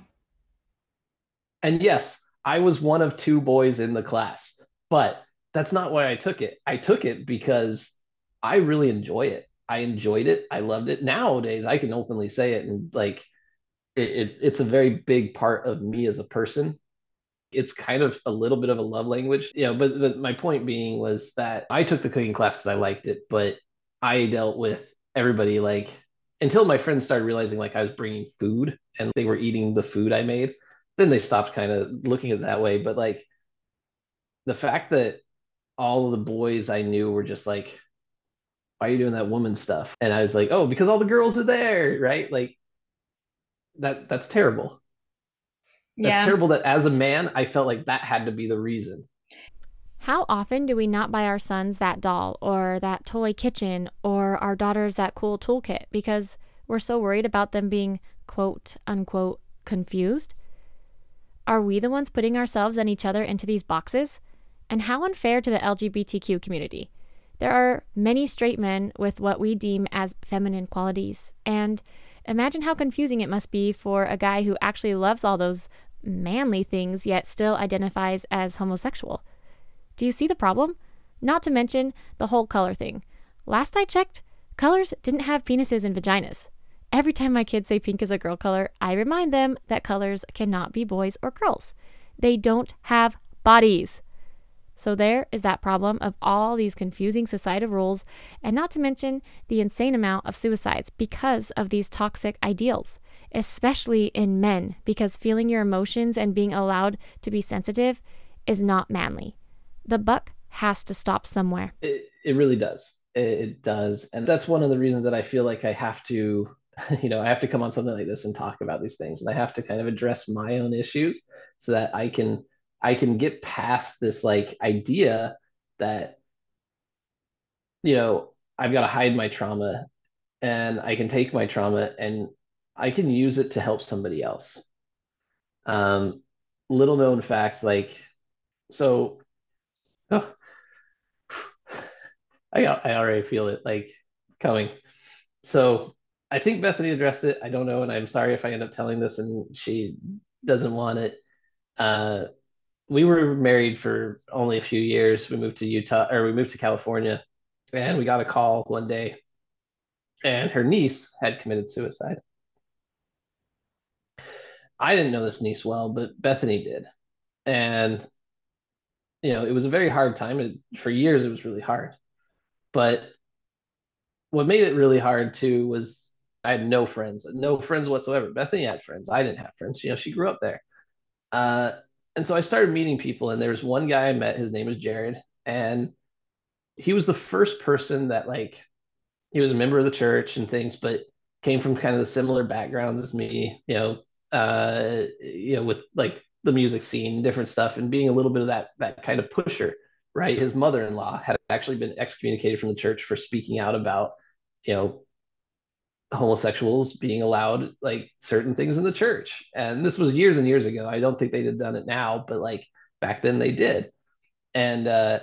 S1: And yes, I was one of two boys in the class, but that's not why I took it. I took it because I really enjoy it. I enjoyed it. I loved it. Nowadays, I can openly say it, and like it, it, it's a very big part of me as a person. It's kind of a little bit of a love language, you know. But, but my point being was that I took the cooking class because I liked it, but I dealt with everybody like until my friends started realizing like I was bringing food and they were eating the food I made then they stopped kind of looking at it that way. But like the fact that all of the boys I knew were just like, why are you doing that woman stuff? And I was like, oh, because all the girls are there, right? Like that that's terrible. That's
S3: Yeah.
S1: terrible that as a man, I felt like that had to be the reason.
S2: How often do we not buy our sons that doll or that toy kitchen or our daughters that cool toolkit because we're so worried about them being quote unquote confused? Are we the ones putting ourselves and each other into these boxes? And how unfair to the LGBTQ community. There are many straight men with what we deem as feminine qualities. And imagine how confusing it must be for a guy who actually loves all those manly things yet still identifies as homosexual. Do you see the problem? Not to mention the whole color thing. Last I checked, colors didn't have penises and vaginas. Every time my kids say pink is a girl color, I remind them that colors cannot be boys or girls. They don't have bodies. So there is that problem of all these confusing societal rules, and not to mention the insane amount of suicides because of these toxic ideals, especially in men, because feeling your emotions and being allowed to be sensitive is not manly. The buck has to stop somewhere.
S1: It, it really does. It, it does. And that's one of the reasons that I feel like I have to, you know, I have to come on something like this and talk about these things. And I have to kind of address my own issues so that I can I can get past this like idea that, you know, I've got to hide my trauma and I can take my trauma and I can use it to help somebody else. Um, little known fact, like, so, oh, I I already feel it like coming. So I think Bethany addressed it. I don't know, and I'm sorry if I end up telling this and she doesn't want it. Uh, we were married for only a few years. We moved to Utah, or we moved to California, and we got a call one day, and her niece had committed suicide. I didn't know this niece well, but Bethany did, and you know it was a very hard time. It, for years, it was really hard. But what made it really hard too was I had no friends, no friends whatsoever. Bethany had friends. I didn't have friends. You know, she grew up there. Uh, and so I started meeting people, and there was one guy I met. His name was Jared, and he was the first person that like he was a member of the church and things, but came from kind of the similar backgrounds as me. You know, uh, you know, with like the music scene, different stuff, and being a little bit of that that kind of pusher. Right, his mother-in-law had actually been excommunicated from the church for speaking out about, you know, homosexuals being allowed like certain things in the church. And this was years and years ago. I don't think they'd have done it now, but like back then they did. And uh,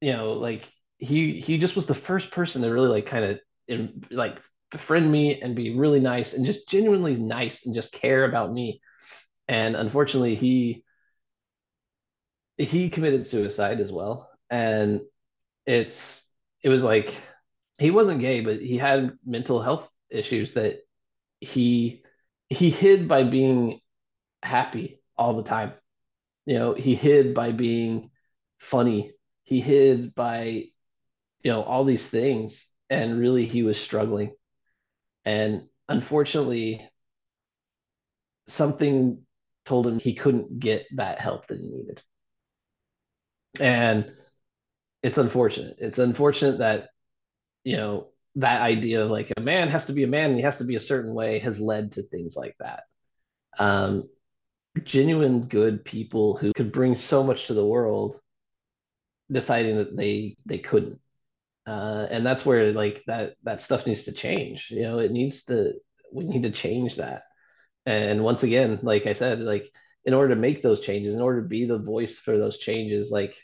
S1: you know, like he he just was the first person to really like kind of like befriend me and be really nice and just genuinely nice and just care about me. And unfortunately, he he committed suicide as well. And it's it was like he wasn't gay, but he had mental health issues that he he hid by being happy all the time. You know, he hid by being funny. He hid by you know all these things and really he was struggling. And unfortunately something told him he couldn't get that help that he needed. And it's unfortunate. It's unfortunate that you know that idea of like a man has to be a man and he has to be a certain way has led to things like that. Um, genuine good people who could bring so much to the world deciding that they they couldn't uh, and that's where like that that stuff needs to change you know it needs to we need to change that and once again like i said like in order to make those changes in order to be the voice for those changes like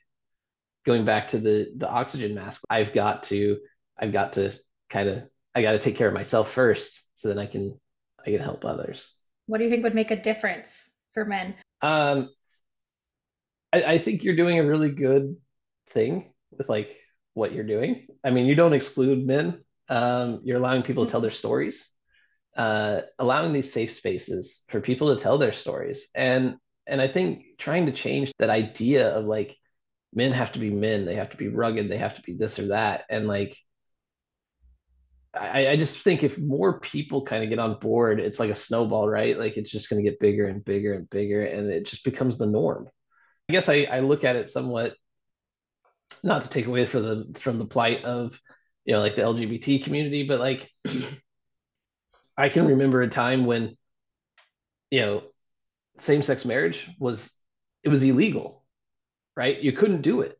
S1: going back to the the oxygen mask i've got to i've got to kind of I got to take care of myself first so then I can I can help others.
S3: What do you think would make a difference for men?
S1: Um, I, I think you're doing a really good thing with like what you're doing. I mean, you don't exclude men. Um, you're allowing people to tell their stories, uh, allowing these safe spaces for people to tell their stories, and and I think trying to change that idea of like men have to be men, they have to be rugged, they have to be this or that, and like I, I just think if more people kind of get on board, it's like a snowball, right? Like it's just going to get bigger and bigger and bigger, and it just becomes the norm. I guess I, I look at it somewhat, not to take away from the from the plight of, you know, like the LGBT community, but like I can remember a time when, you know, same sex marriage was it was illegal, right? You couldn't do it,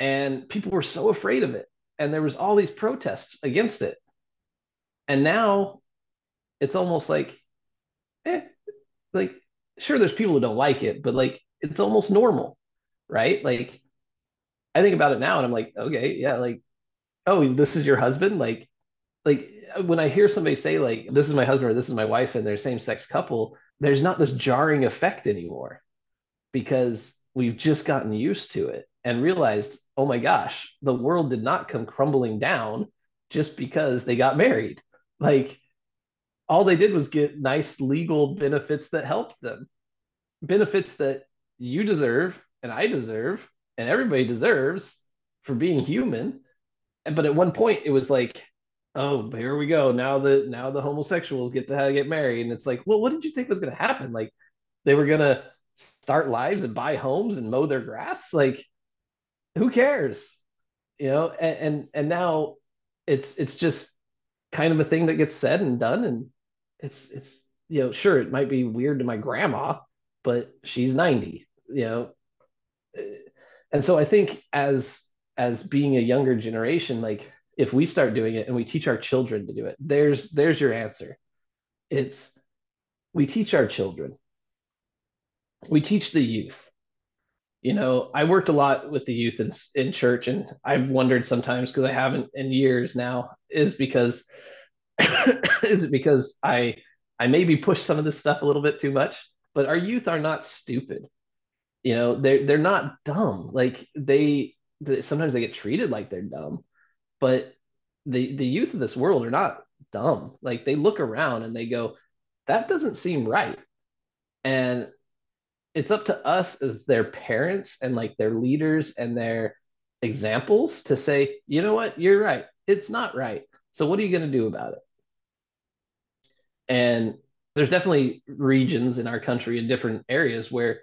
S1: and people were so afraid of it, and there was all these protests against it, and now it's almost like, eh, like sure, there's people who don't like it, but like it's almost normal, right? Like I think about it now, and I'm like, okay, yeah, like, oh, this is your husband, like, like when I hear somebody say like, this is my husband or this is my wife, and they're same sex couple, there's not this jarring effect anymore because we've just gotten used to it and realized, oh my gosh, the world did not come crumbling down just because they got married. Like all they did was get nice legal benefits that helped them. Benefits that you deserve and I deserve and everybody deserves for being human. But at one point it was like, oh, here we go. Now the now the homosexuals get to get married. And it's like, well, what did you think was gonna happen? Like they were gonna start lives and buy homes and mow their grass? Like, who cares? You know, and and, and now it's it's just kind of a thing that gets said and done and it's it's you know sure it might be weird to my grandma but she's 90 you know and so i think as as being a younger generation like if we start doing it and we teach our children to do it there's there's your answer. It's we teach our children. We teach the youth. You know i worked a lot with the youth in, in church and i've wondered sometimes because i haven't in years now is because is it because i i maybe push some of this stuff a little bit too much? But our youth are not stupid. You know they're they're not dumb. Like they, they sometimes they get treated like they're dumb but the the youth of this world are not dumb like they look around and they go that doesn't seem right and it's up to us as their parents and like their leaders and their examples to say, you know what, you're right. It's not right. So what are you going to do about it? And there's definitely regions in our country in different areas where,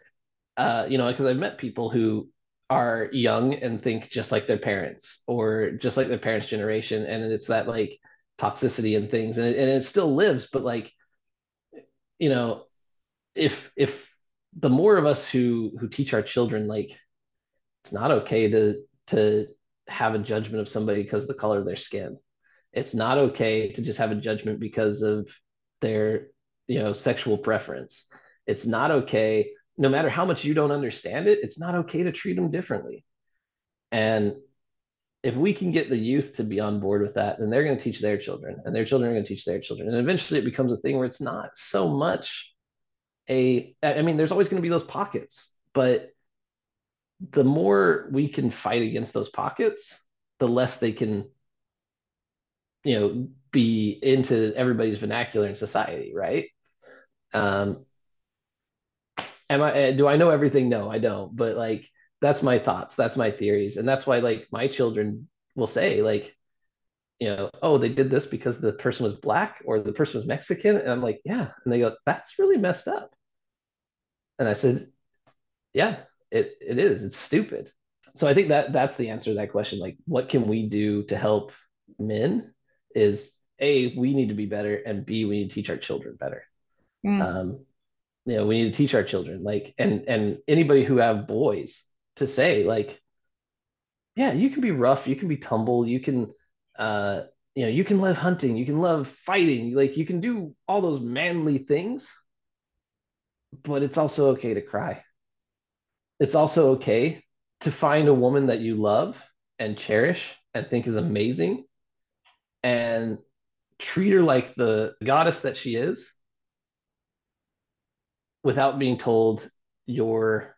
S1: uh, you know, because I've met people who are young and think just like their parents or just like their parents' generation, and it's that like toxicity and things, and it, and it still lives. But like, you know, if if the more of us who who teach our children like it's not okay to to have a judgment of somebody because of the color of their skin. It's not okay to just have a judgment because of their you know sexual preference. It's not okay no matter how much you don't understand it it's not okay to treat them differently. And if we can get the youth to be on board with that then they're going to teach their children and their children are going to teach their children. And eventually it becomes a thing where it's not so much a i mean there's always going to be those pockets but the more we can fight against those pockets the less they can you know be into everybody's vernacular in society right? Um am i eh, do i know everything? No i don't. But like that's my thoughts. That's my theories. And that's why like my children will say like you know oh they did this because the person was black or the person was mexican? And i'm like yeah. And they go that's really messed up. And i said yeah it, it is. It's stupid. So i think that that's the answer to that question. Like what can we do to help men is a we need to be better and b we need to teach our children better. Mm. um you know we need to teach our children like and and anybody who have boys to say like yeah you can be rough you can be tumble you can uh you know you can love hunting you can love fighting like you can do all those manly things but it's also okay to cry. It's also okay to find a woman that you love and cherish and think is amazing and treat her like the goddess that she is without being told you're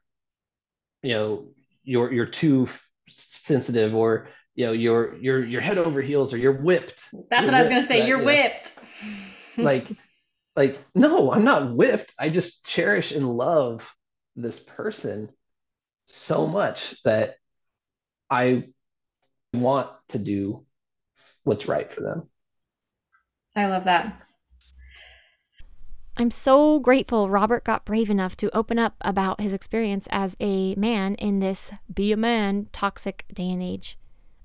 S1: you know you're you're too sensitive or you know you're you're you're head over heels or you're whipped.
S3: That's
S1: you're
S3: what i was going to say that, you're you whipped.
S1: Like like no i'm not whipped. I just cherish and love this person so much that i want to do what's right for them.
S3: I love that.
S2: I'm so grateful Robert got brave enough to open up about his experience as a man in this be a man toxic day and age.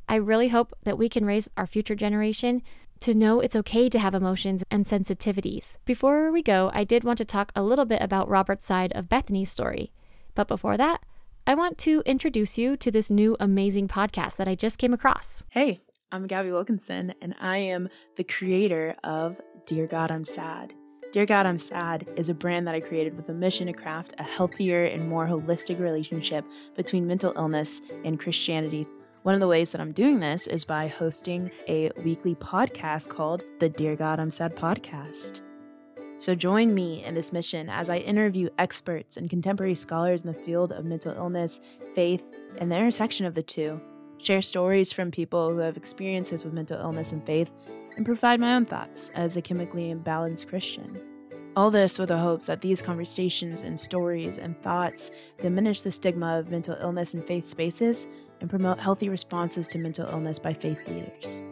S2: I really hope that we can raise our future generation to know it's okay to have emotions and sensitivities. Before we go, I did want to talk a little bit about Robert's side of Bethany's story. But before that, I want to introduce you to this new amazing podcast that I just came across.
S4: Hey, I'm Gabby Wilkinson, and I am the creator of Dear God, I'm Sad. Dear God, I'm Sad is a brand that I created with a mission to craft a healthier and more holistic relationship between mental illness and Christianity. One of the ways that I'm doing this is by hosting a weekly podcast called the Dear God, I'm Sad podcast. So join me in this mission as I interview experts and contemporary scholars in the field of mental illness, faith, and the intersection of the two share stories from people who have experiences with mental illness and faith, and provide my own thoughts as a chemically imbalanced Christian. All this with the hopes that these conversations and stories and thoughts diminish the stigma of mental illness in faith spaces and promote healthy responses to mental illness by faith leaders.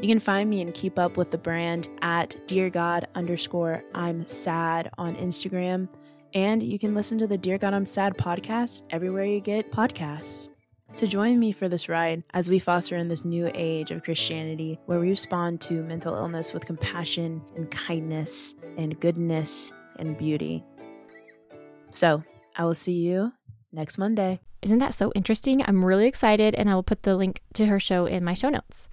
S4: You can find me and keep up with the brand at Dear God underscore I'm sad on Instagram. And you can listen to the Dear God I'm Sad podcast everywhere you get podcasts. So join me for this ride as we foster in this new age of Christianity where we respond to mental illness with compassion and kindness and goodness and beauty. So I will see you next Monday.
S2: Isn't that so interesting? I'm really excited, and I will put the link to her show in my show notes.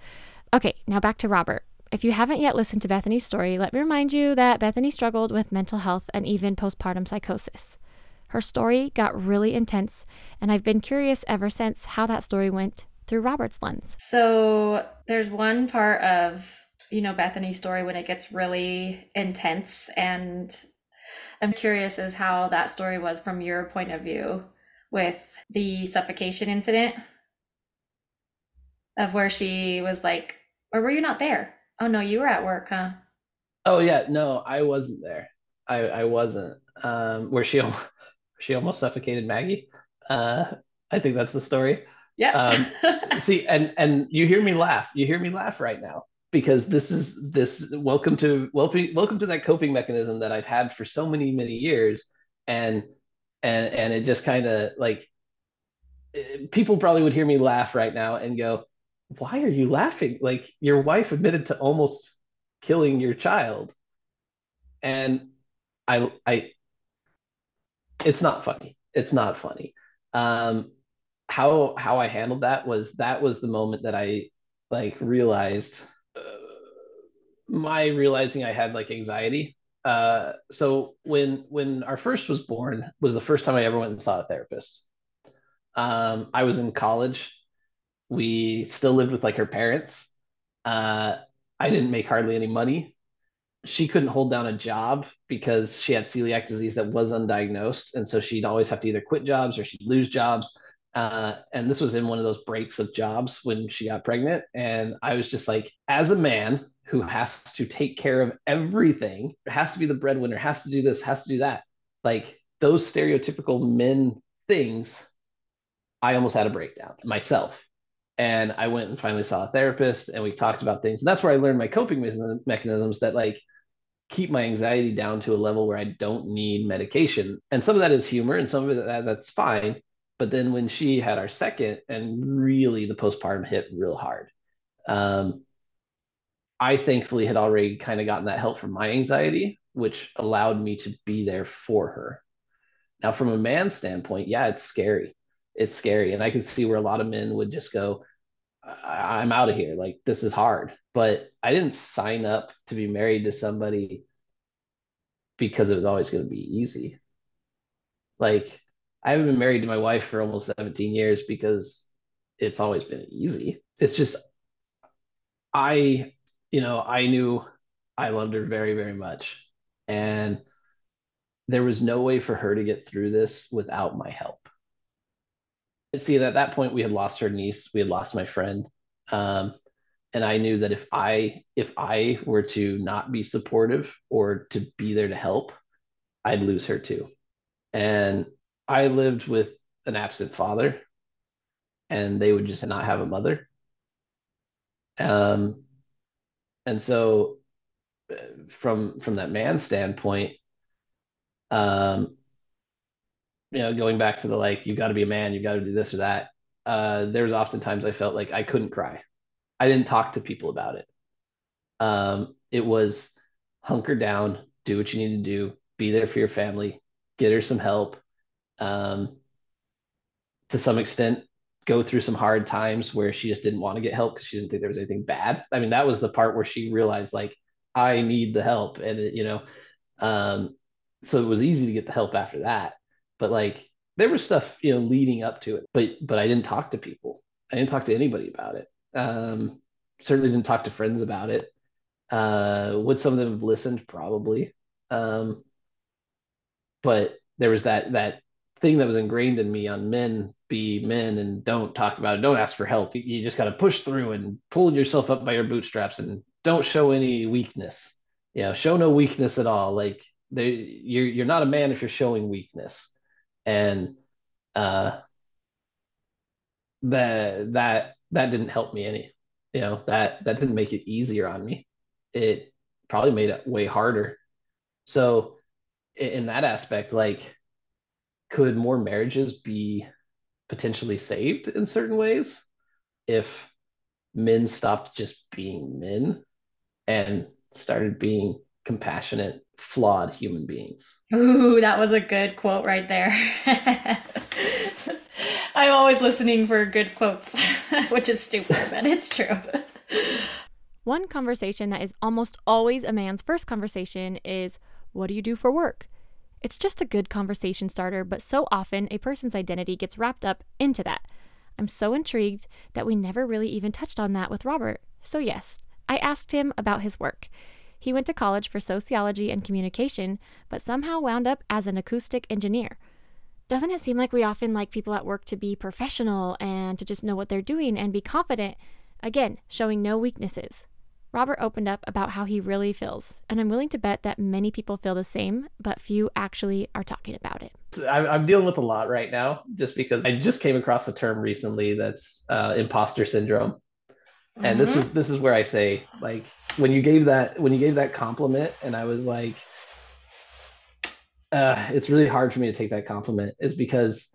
S2: Okay, now back to Robert. If you haven't yet listened to Bethany's story, let me remind you that Bethany struggled with mental health and even postpartum psychosis. Her story got really intense, and I've been curious ever since how that story went through Robert's lens.
S3: So there's one part of, you know, Bethany's story when it gets really intense, and I'm curious as how that story was from your point of view with the suffocation incident of where she was like, or were you not there? Oh no, you were at work, huh?
S1: Oh yeah, no, I wasn't there. I I wasn't. Um, where she she almost suffocated Maggie. Uh, I think that's the story.
S3: Yeah.
S1: um, see, and and you hear me laugh. You hear me laugh right now because this is this. Welcome to welcome welcome to that coping mechanism that I've had for so many many years, and and and it just kind of like eh, people probably would hear me laugh right now and go, "Why are you laughing? Like your wife admitted to almost killing your child," and I I it's not funny. It's not funny. Um, how how I handled that was that was the moment that I like realized uh, my realizing I had like anxiety. Uh, so when when our first was born was the first time I ever went and saw a therapist. Um, I was in college. We still lived with like her parents. Uh, I didn't make hardly any money. She couldn't hold down a job because she had celiac disease that was undiagnosed, and so she'd always have to either quit jobs or she'd lose jobs. Uh, and this was in one of those breaks of jobs when she got pregnant. And I was just like, as a man who has to take care of everything, has to be the breadwinner, has to do this, has to do that, like those stereotypical men things, I almost had a breakdown myself. And I went and finally saw a therapist and we talked about things. And that's where I learned my coping mechanisms that like keep my anxiety down to a level where I don't need medication. And some of that is humor and some of it that, that's fine but then when she had our second, and really the postpartum hit real hard, um, I thankfully had already kind of gotten that help from my anxiety, which allowed me to be there for her. Now, from a man's standpoint, yeah, it's scary. It's scary. And I could see where a lot of men would just go, I'm out of here. Like, this is hard. But I didn't sign up to be married to somebody because it was always going to be easy. Like, I haven't been married to my wife for almost 17 years because it's always been easy. It's just, I, you know, I knew I loved her very, very much. And there was no way for her to get through this without my help. See, at that point, we had lost her niece, we had lost my friend. Um, and I knew that if I if I were to not be supportive or to be there to help, I'd lose her too. And I lived with an absent father, and they would just not have a mother. Um, and so, uh, from from that man's standpoint, um, you know, going back to the like, you've got to be a man, you've got to do this or that. Uh, there's oftentimes I felt like I couldn't cry. I didn't talk to people about it. Um, it was hunker down, do what you need to do, be there for your family, get her some help, um, to some extent go through some hard times where she just didn't want to get help because she didn't think there was anything bad. I mean, that was the part where she realized like I need the help, and it, you know, um, so it was easy to get the help after that. But like there was stuff you know leading up to it, but but I didn't talk to people. I didn't talk to anybody about it. Um, certainly didn't talk to friends about it. Uh, would some of them have listened? Probably. Um, but there was that that thing that was ingrained in me on men be men and don't talk about it don't ask for help you, just got to push through and pull yourself up by your bootstraps and don't show any weakness you know show no weakness at all like they you're you're not a man if you're showing weakness and uh that that that didn't help me any you know that that didn't make it easier on me. It probably made it way harder. So in that aspect like could more marriages be potentially saved in certain ways if men stopped just being men and started being compassionate, flawed human beings.
S3: Ooh, that was a good quote right there. I'm always listening for good quotes, which is stupid, but it's true.
S2: One conversation that is almost always a man's first conversation is What do you do for work? It's just a good conversation starter, but so often a person's identity gets wrapped up into that. I'm so intrigued that we never really even touched on that with Robert. So, yes, I asked him about his work. He went to college for sociology and communication, but somehow wound up as an acoustic engineer. Doesn't it seem like we often like people at work to be professional and to just know what they're doing and be confident? Again, showing no weaknesses. Robert opened up about how he really feels, and I'm willing to bet that many people feel the same, but few actually are talking about it.
S1: I'm dealing with a lot right now just because I just came across a term recently that's uh, imposter syndrome. Mm-hmm. And this mm-hmm. is this is where I say like when you gave that when you gave that compliment and I was like uh, it's really hard for me to take that compliment is because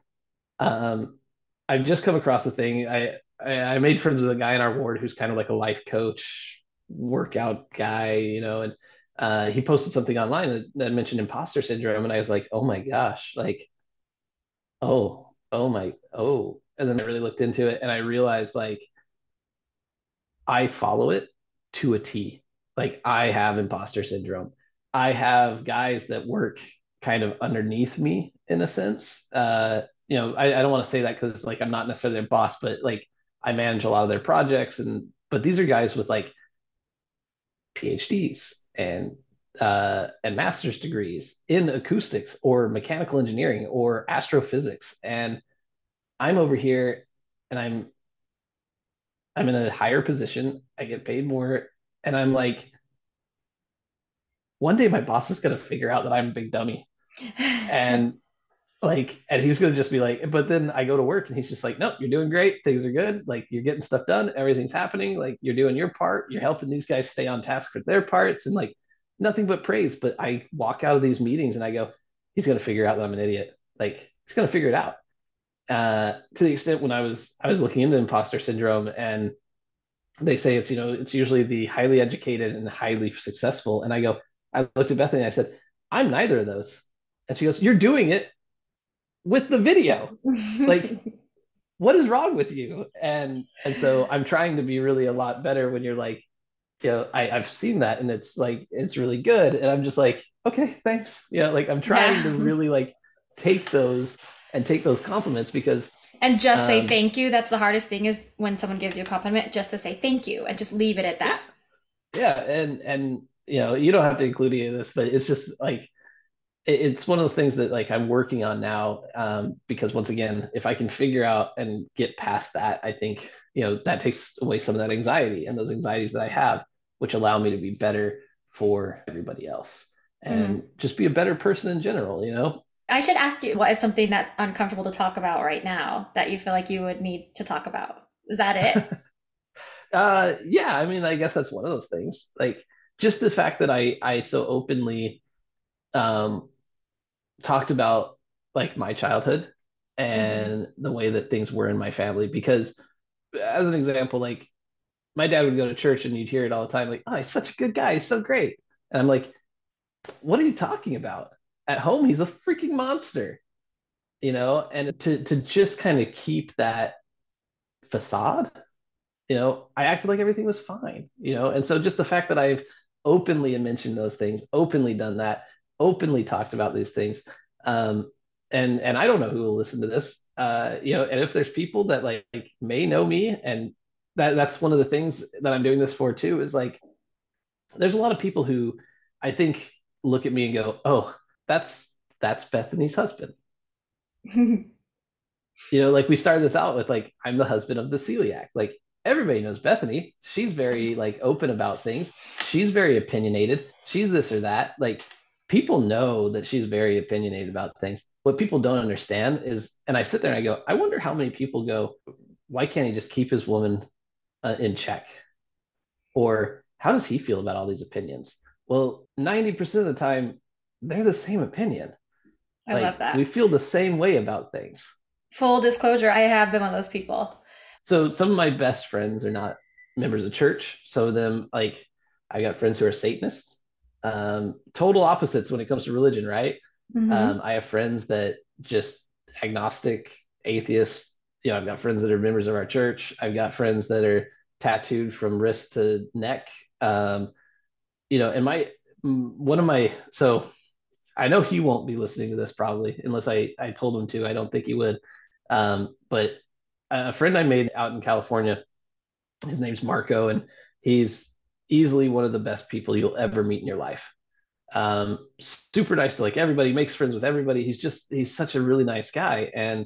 S1: um, I've just come across a thing I I, made friends with a guy in our ward who's kind of like a life coach, workout guy, you know, and uh, he posted something online that, that, mentioned imposter syndrome, and I was like, oh my gosh, like, oh, oh my, oh, and then I really looked into it, and I realized like, I follow it to a T. like I have imposter syndrome. I have guys that work kind of underneath me in a sense. Uh, you know, I, I don't want to say that because like I'm not necessarily their boss, but like I manage a lot of their projects and but these are guys with like PhDs and uh, and master's degrees in acoustics or mechanical engineering or astrophysics, and I'm over here and I'm I'm in a higher position. I get paid more, and I'm like, one day my boss is gonna figure out that I'm a big dummy, and like, and he's gonna just be like, but then I go to work and he's just like, no, you're doing great, things are good, like you're getting stuff done, everything's happening, like you're doing your part, you're helping these guys stay on task for their parts, and like nothing but praise. But I walk out of these meetings and I go, he's gonna figure out that I'm an idiot, like he's gonna figure it out. Uh, to the extent when I was I was looking into imposter syndrome and they say it's you know it's usually the highly educated and highly successful. And I go I looked at Bethany and I said I'm neither of those. And she goes you're doing it with the video. Like what is wrong with you? And and so I'm trying to be really a lot better when you're like you know I, I've seen that and it's like it's really good. And I'm just like okay thanks. You know like I'm trying yeah. to really like take those and take those compliments because
S3: and just say um, thank you. That's the hardest thing is when someone gives you a compliment just to say thank you and just leave it at that.
S1: Yeah and and you know you don't have to include any of this but it's just like it's one of those things that like i'm working on now um, because once again if i can figure out and get past that i think you know that takes away some of that anxiety and those anxieties that i have which allow me to be better for everybody else and mm. just be a better person in general you know
S3: I should ask you what is something that's uncomfortable to talk about right now that you feel like you would need to talk about? Is that it?
S1: uh yeah, I mean I guess that's one of those things. Like just the fact that I I so openly um talked about like my childhood and mm-hmm. the way that things were in my family because as an example like my dad would go to church and you'd hear it all the time like oh he's such a good guy he's so great and i'm like what are you talking about at home he's a freaking monster you know? And to to just kind of keep that facade you know i acted like everything was fine you know? And so just the fact that i've openly mentioned those things openly done that openly talked about these things um and and i don't know who will listen to this uh you know and if there's people that like, like may know me and that that's one of the things that i'm doing this for too is like there's a lot of people who i think look at me and go oh that's that's Bethany's husband. you know, like we started this out with like I'm the husband of the celiac. Like everybody knows Bethany. She's very like open about things. She's very opinionated. She's this or that. Like people know that she's very opinionated about things. What people don't understand is, and I sit there and I go, I wonder how many people go, why can't he just keep his woman uh, in check? Or how does he feel about all these opinions? Well, 90% of the time, they're the same opinion.
S3: I like, love that.
S1: We feel the same way about things.
S3: Full disclosure, I have been one of those people.
S1: So some of my best friends are not members of church. Some of them, like, I got friends who are Satanists. Um, total opposites when it comes to religion, right? Mm-hmm. Um, I have friends that just agnostic, atheists. You know, I've got friends that are members of our church. I've got friends that are tattooed from wrist to neck. Um, you know, and my one of my so I know he won't be listening to this probably unless I I told him to. I don't think he would. Um, but a friend I made out in California, his name's Marco, and he's easily one of the best people you'll ever meet in your life. Um, super nice to like everybody, makes friends with everybody. He's just he's such a really nice guy, and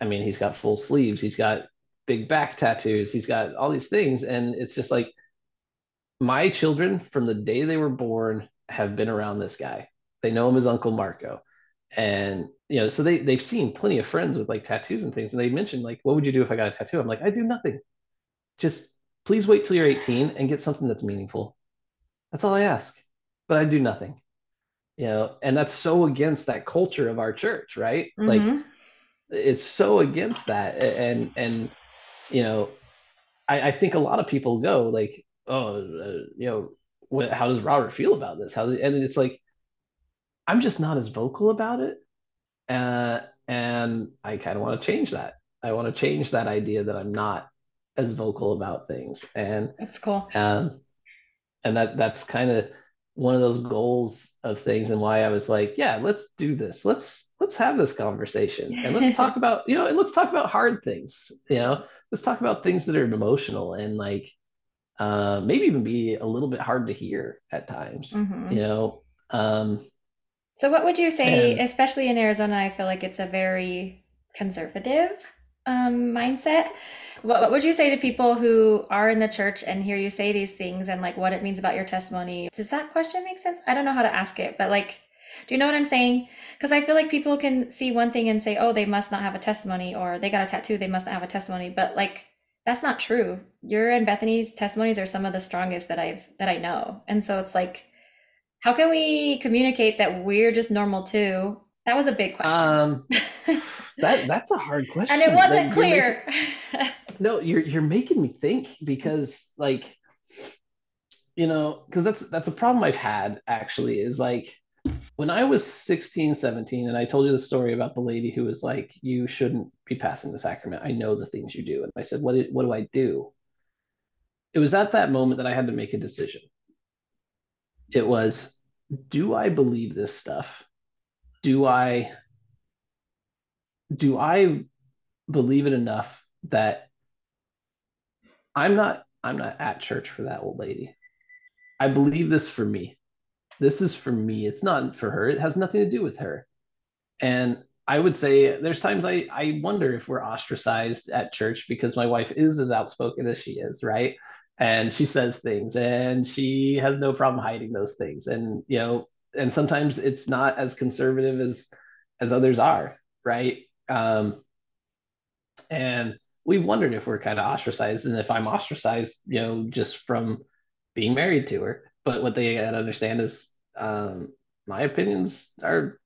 S1: I mean he's got full sleeves, he's got big back tattoos, he's got all these things, and it's just like my children from the day they were born have been around this guy they know him as Uncle Marco. And you know, so they they've seen plenty of friends with like tattoos and things. And they mentioned, like, what would you do if I got a tattoo? I'm like, I do nothing. Just please wait till you're 18 and get something that's meaningful. That's all I ask. But I do nothing. You know, and that's so against that culture of our church, right? Mm-hmm. Like it's so against that. And and you know, I, I think a lot of people go like, oh, uh, you know, what, how does Robert feel about this? How and it's like I'm just not as vocal about it. Uh, and I kind of want to change that. I want to change that idea that I'm not as vocal about things. And
S3: that's cool.
S1: Um, and that that's kind of one of those goals of things and why I was like, yeah, let's do this. Let's let's have this conversation and let's talk about, you know, and let's talk about hard things, you know. Let's talk about things that are emotional and like uh maybe even be a little bit hard to hear at times,
S3: Mhm.
S1: you know. Um
S3: So, what would you say,
S1: and
S3: especially in Arizona? I feel like it's a very conservative um, mindset. What, what would you say to people who are in the church and hear you say these things and like what it means about your testimony? Does that question make sense? I don't know how to ask it, but like, do you know what I'm saying? Because I feel like people can see one thing and say, oh, they must not have a testimony, or they got a tattoo, they must not have a testimony. But like, that's not true. Your and Bethany's testimonies are some of the strongest that I've that I know. And so it's like, how can we communicate that we're just normal too? That was a big question.
S1: um that that's a hard question.
S3: and it wasn't
S1: Like, you're making-
S3: clear.
S1: no, you're you're making me think because like you know, because that's that's a problem I've had actually is like when I was 16, 17, and I told you the story about the lady who was like, you shouldn't be passing the sacrament. I know the things you do. And I said, what, what do I do? It was at that moment that I had to make a decision. It was, do I believe this stuff? Do I do I believe it enough that I'm not I'm not at church for that old lady. I believe this for me. This is for me. It's not for her. It has nothing to do with her. And I would say there's times I, I wonder if we're ostracized at church because my wife is as outspoken as she is, right? And she says things and she has no problem hiding those things. And, you know, and sometimes it's not as conservative as as others are, right? Um, and we've wondered if we're kind of ostracized and if I'm ostracized, you know, just from being married to her. But what they gotta understand is um, my opinions are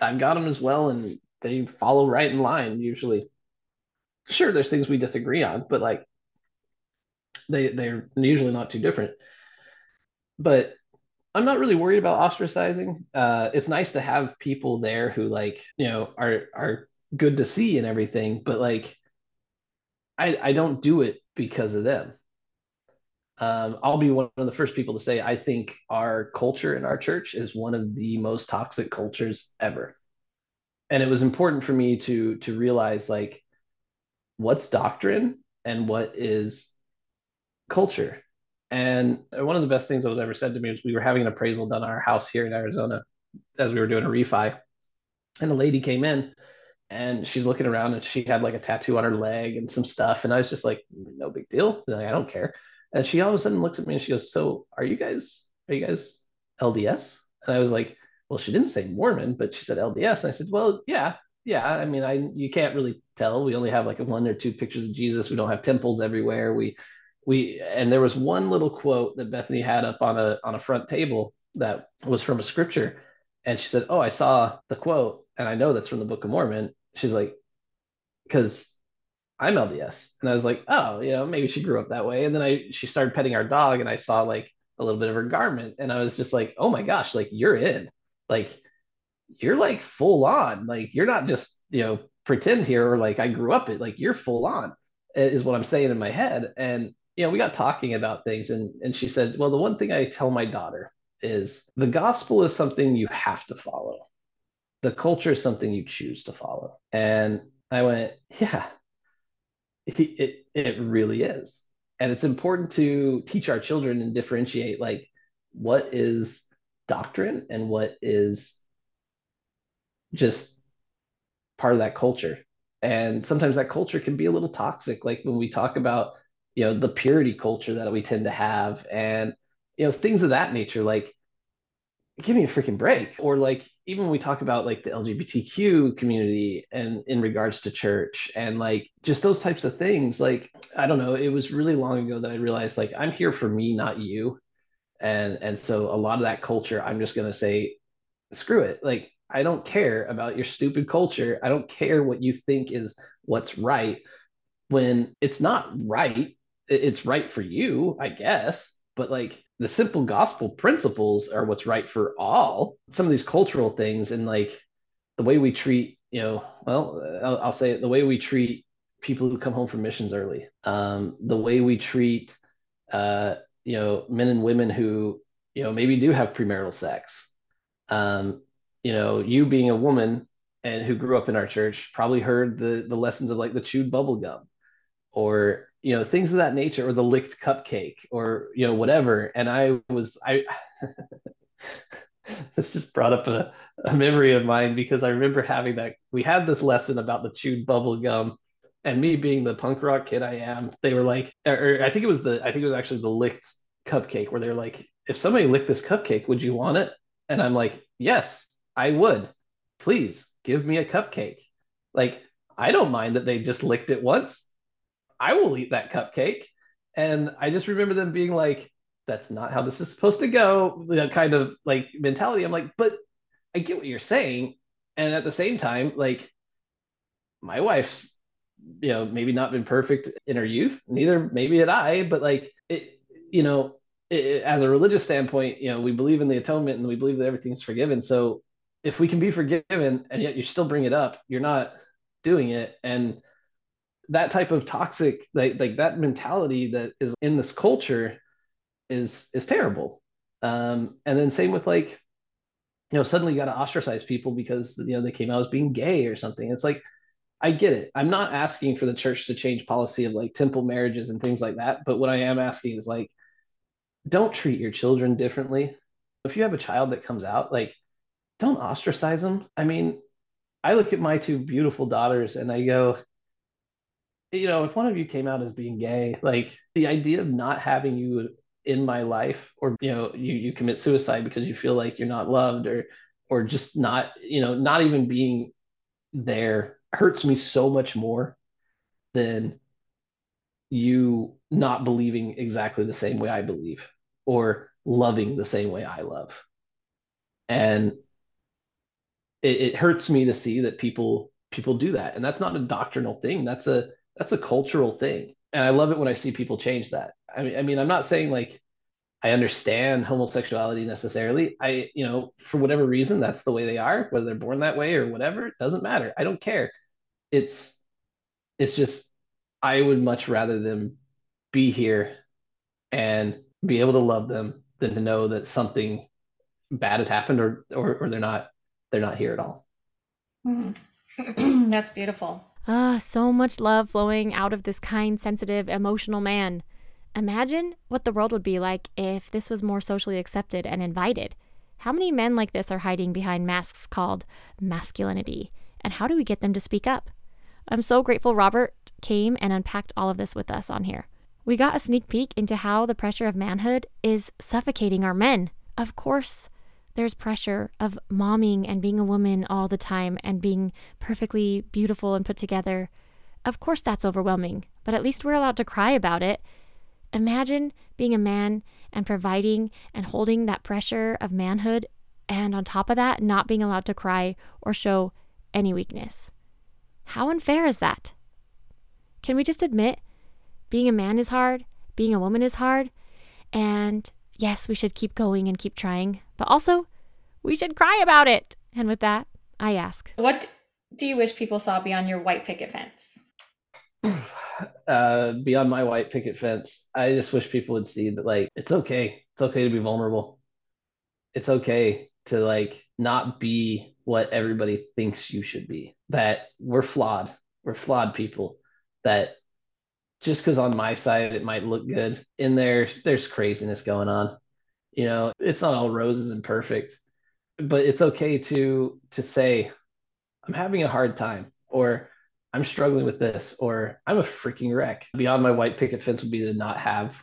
S1: I've got them as well, and they follow right in line usually. Sure, there's things we disagree on, but like they they're usually not too different. But I'm not really worried about ostracizing. Uh, it's nice to have people there who like you know are are good to see and everything, but like I I don't do it because of them. Um, I'll be one of the first people to say I think our culture in our church is one of the most toxic cultures ever. And it was important for me to to realize like what's doctrine and what is culture. And one of the best things that was ever said to me was we were having an appraisal done on our house here in Arizona as we were doing a refi. And a lady came in and she's looking around and she had like a tattoo on her leg and some stuff. And I was just like, no big deal. Like, I don't care. And she all of a sudden looks at me and she goes, So are you guys are you guys LDS? And I was like, Well, she didn't say Mormon, but she said LDS. And I said, Well, yeah, yeah. I mean, I you can't really tell. We only have like one or two pictures of Jesus. We don't have temples everywhere. We we and there was one little quote that Bethany had up on a on a front table that was from a scripture. And she said, Oh, I saw the quote and I know that's from the Book of Mormon. She's like, because I'm LDS. And I was like, oh, you know, maybe she grew up that way. And then I she started petting our dog and I saw like a little bit of her garment and I was just like, oh my gosh, like you're in. Like you're like full on. Like you're not just, you know, pretend here or like I grew up it, like you're full on is what I'm saying in my head. And you know, we got talking about things and and she said, Well, the one thing I tell my daughter is the gospel is something you have to follow. The culture is something you choose to follow. And I went, Yeah, it, it it really is and it's important to teach our children and differentiate like what is doctrine and what is just part of that culture and sometimes that culture can be a little toxic like when we talk about you know the purity culture that we tend to have and you know things of that nature like give me a freaking break. Or like even when we talk about like the lgbtq community and in regards to church and like just those types of things like i don't know it was really long ago that i realized like i'm here for me not you. And and so a lot of that culture i'm just going to say screw it. Like i don't care about your stupid culture. I don't care what you think is what's right when it's not right it's right for you i guess but like the simple gospel principles are what's right for all. Some of these cultural things and like the way we treat you know well i'll, I'll say it the way we treat people who come home from missions early um, the way we treat uh, you know men and women who you know maybe do have premarital sex. Um you know you being a woman and who grew up in our church probably heard the the lessons of like the chewed bubble gum or you know things of that nature or the licked cupcake or you know whatever. And i was i this just brought up a, a memory of mine because i remember having that we had this lesson about the chewed bubble gum and me being the punk rock kid i am they were like or, i think it was the i think it was actually the licked cupcake where they're like if somebody licked this cupcake would you want it? And i'm like yes i would. Please give me a cupcake. Like i don't mind that they just licked it once I will eat that cupcake. And I just remember them being like, that's not how this is supposed to go, the kind of like mentality. I'm like, but I get what you're saying. And at the same time, like my wife's, you know, maybe not been perfect in her youth, neither maybe had I, but like it, you know, it, as a religious standpoint, you know, we believe in the atonement and we believe that everything's forgiven. So if we can be forgiven and yet you still bring it up, you're not doing it. And that type of toxic like like that mentality that is in this culture is is terrible. Um and then same with like you know suddenly you got to ostracize people because you know they came out as being gay or something. It's like i get it. I'm not asking for the church to change policy of like temple marriages and things like that but what i am asking is like don't treat your children differently. If you have a child that comes out like don't ostracize them. I mean i look at my two beautiful daughters and i go you know, if one of you came out as being gay, like the idea of not having you in my life, or you know, you you commit suicide because you feel like you're not loved, or or just not, you know, not even being there hurts me so much more than you not believing exactly the same way I believe or loving the same way I love. And it, it hurts me to see that people people do that. And that's not a doctrinal thing. That's a that's a cultural thing. And i love it when i see people change that. I mean i mean i'm not saying like i understand homosexuality necessarily. I you know for whatever reason that's the way they are whether they're born that way or whatever it doesn't matter. I don't care. It's it's just i would much rather them be here and be able to love them than to know that something bad had happened or or, or they're not they're not here at all.
S3: Mm-hmm. that's beautiful
S2: Ah, so much love flowing out of this kind, sensitive, emotional man. Imagine what the world would be like if this was more socially accepted and invited. How many men like this are hiding behind masks called masculinity? And how do we get them to speak up? I'm so grateful Robert came and unpacked all of this with us on here. We got a sneak peek into how the pressure of manhood is suffocating our men. Of course, there's pressure of momming and being a woman all the time and being perfectly beautiful and put together. Of course, that's overwhelming, but at least we're allowed to cry about it. Imagine being a man and providing and holding that pressure of manhood, and on top of that, not being allowed to cry or show any weakness. How unfair is that? Can we just admit being a man is hard, being a woman is hard, and yes, we should keep going and keep trying, but also we should cry about it. And with that, I ask
S3: What do you wish people saw beyond your white picket fence?
S1: Uh, beyond my white picket fence, I just wish people would see that, like, it's okay. It's okay to be vulnerable. It's okay to, like, not be what everybody thinks you should be. That we're flawed. We're flawed people. That just because on my side it might look good in there there's craziness going on you know it's not all roses and perfect but it's okay to to say i'm having a hard time or i'm struggling with this or i'm a freaking wreck. Beyond my white picket fence would be to not have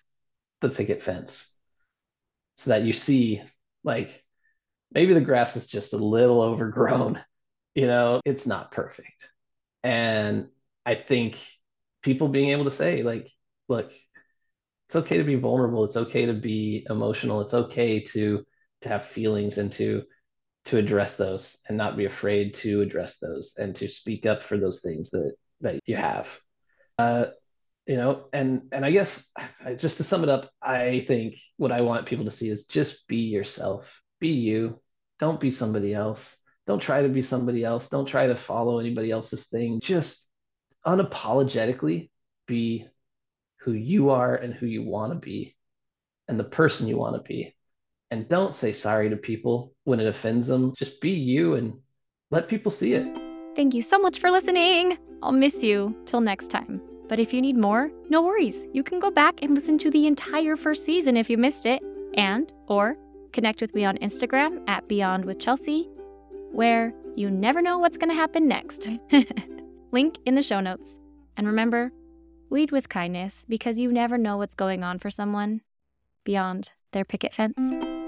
S1: the picket fence. So that you see like maybe the grass is just a little overgrown you know it's not perfect. And i think people being able to say like look it's okay to be vulnerable. It's okay to be emotional. It's okay to to have feelings and to to address those and not be afraid to address those and to speak up for those things that that you have. Uh you know and and i guess just to sum it up i think what i want people to see is just be yourself. Be you. Don't be somebody else. Don't try to be somebody else. Don't try to follow anybody else's thing. Just unapologetically be who you are and who you want to be and the person you want to be. And don't say sorry to people when it offends them. Just be you and let people see it.
S2: Thank you so much for listening. I'll miss you till next time. But if you need more, no worries. You can go back and listen to the entire first season if you missed it, and or connect with me on Instagram at Beyond with Chelsea, where you never know what's going to happen next. Link in the show notes. And remember, lead with kindness because you never know what's going on for someone beyond their picket fence.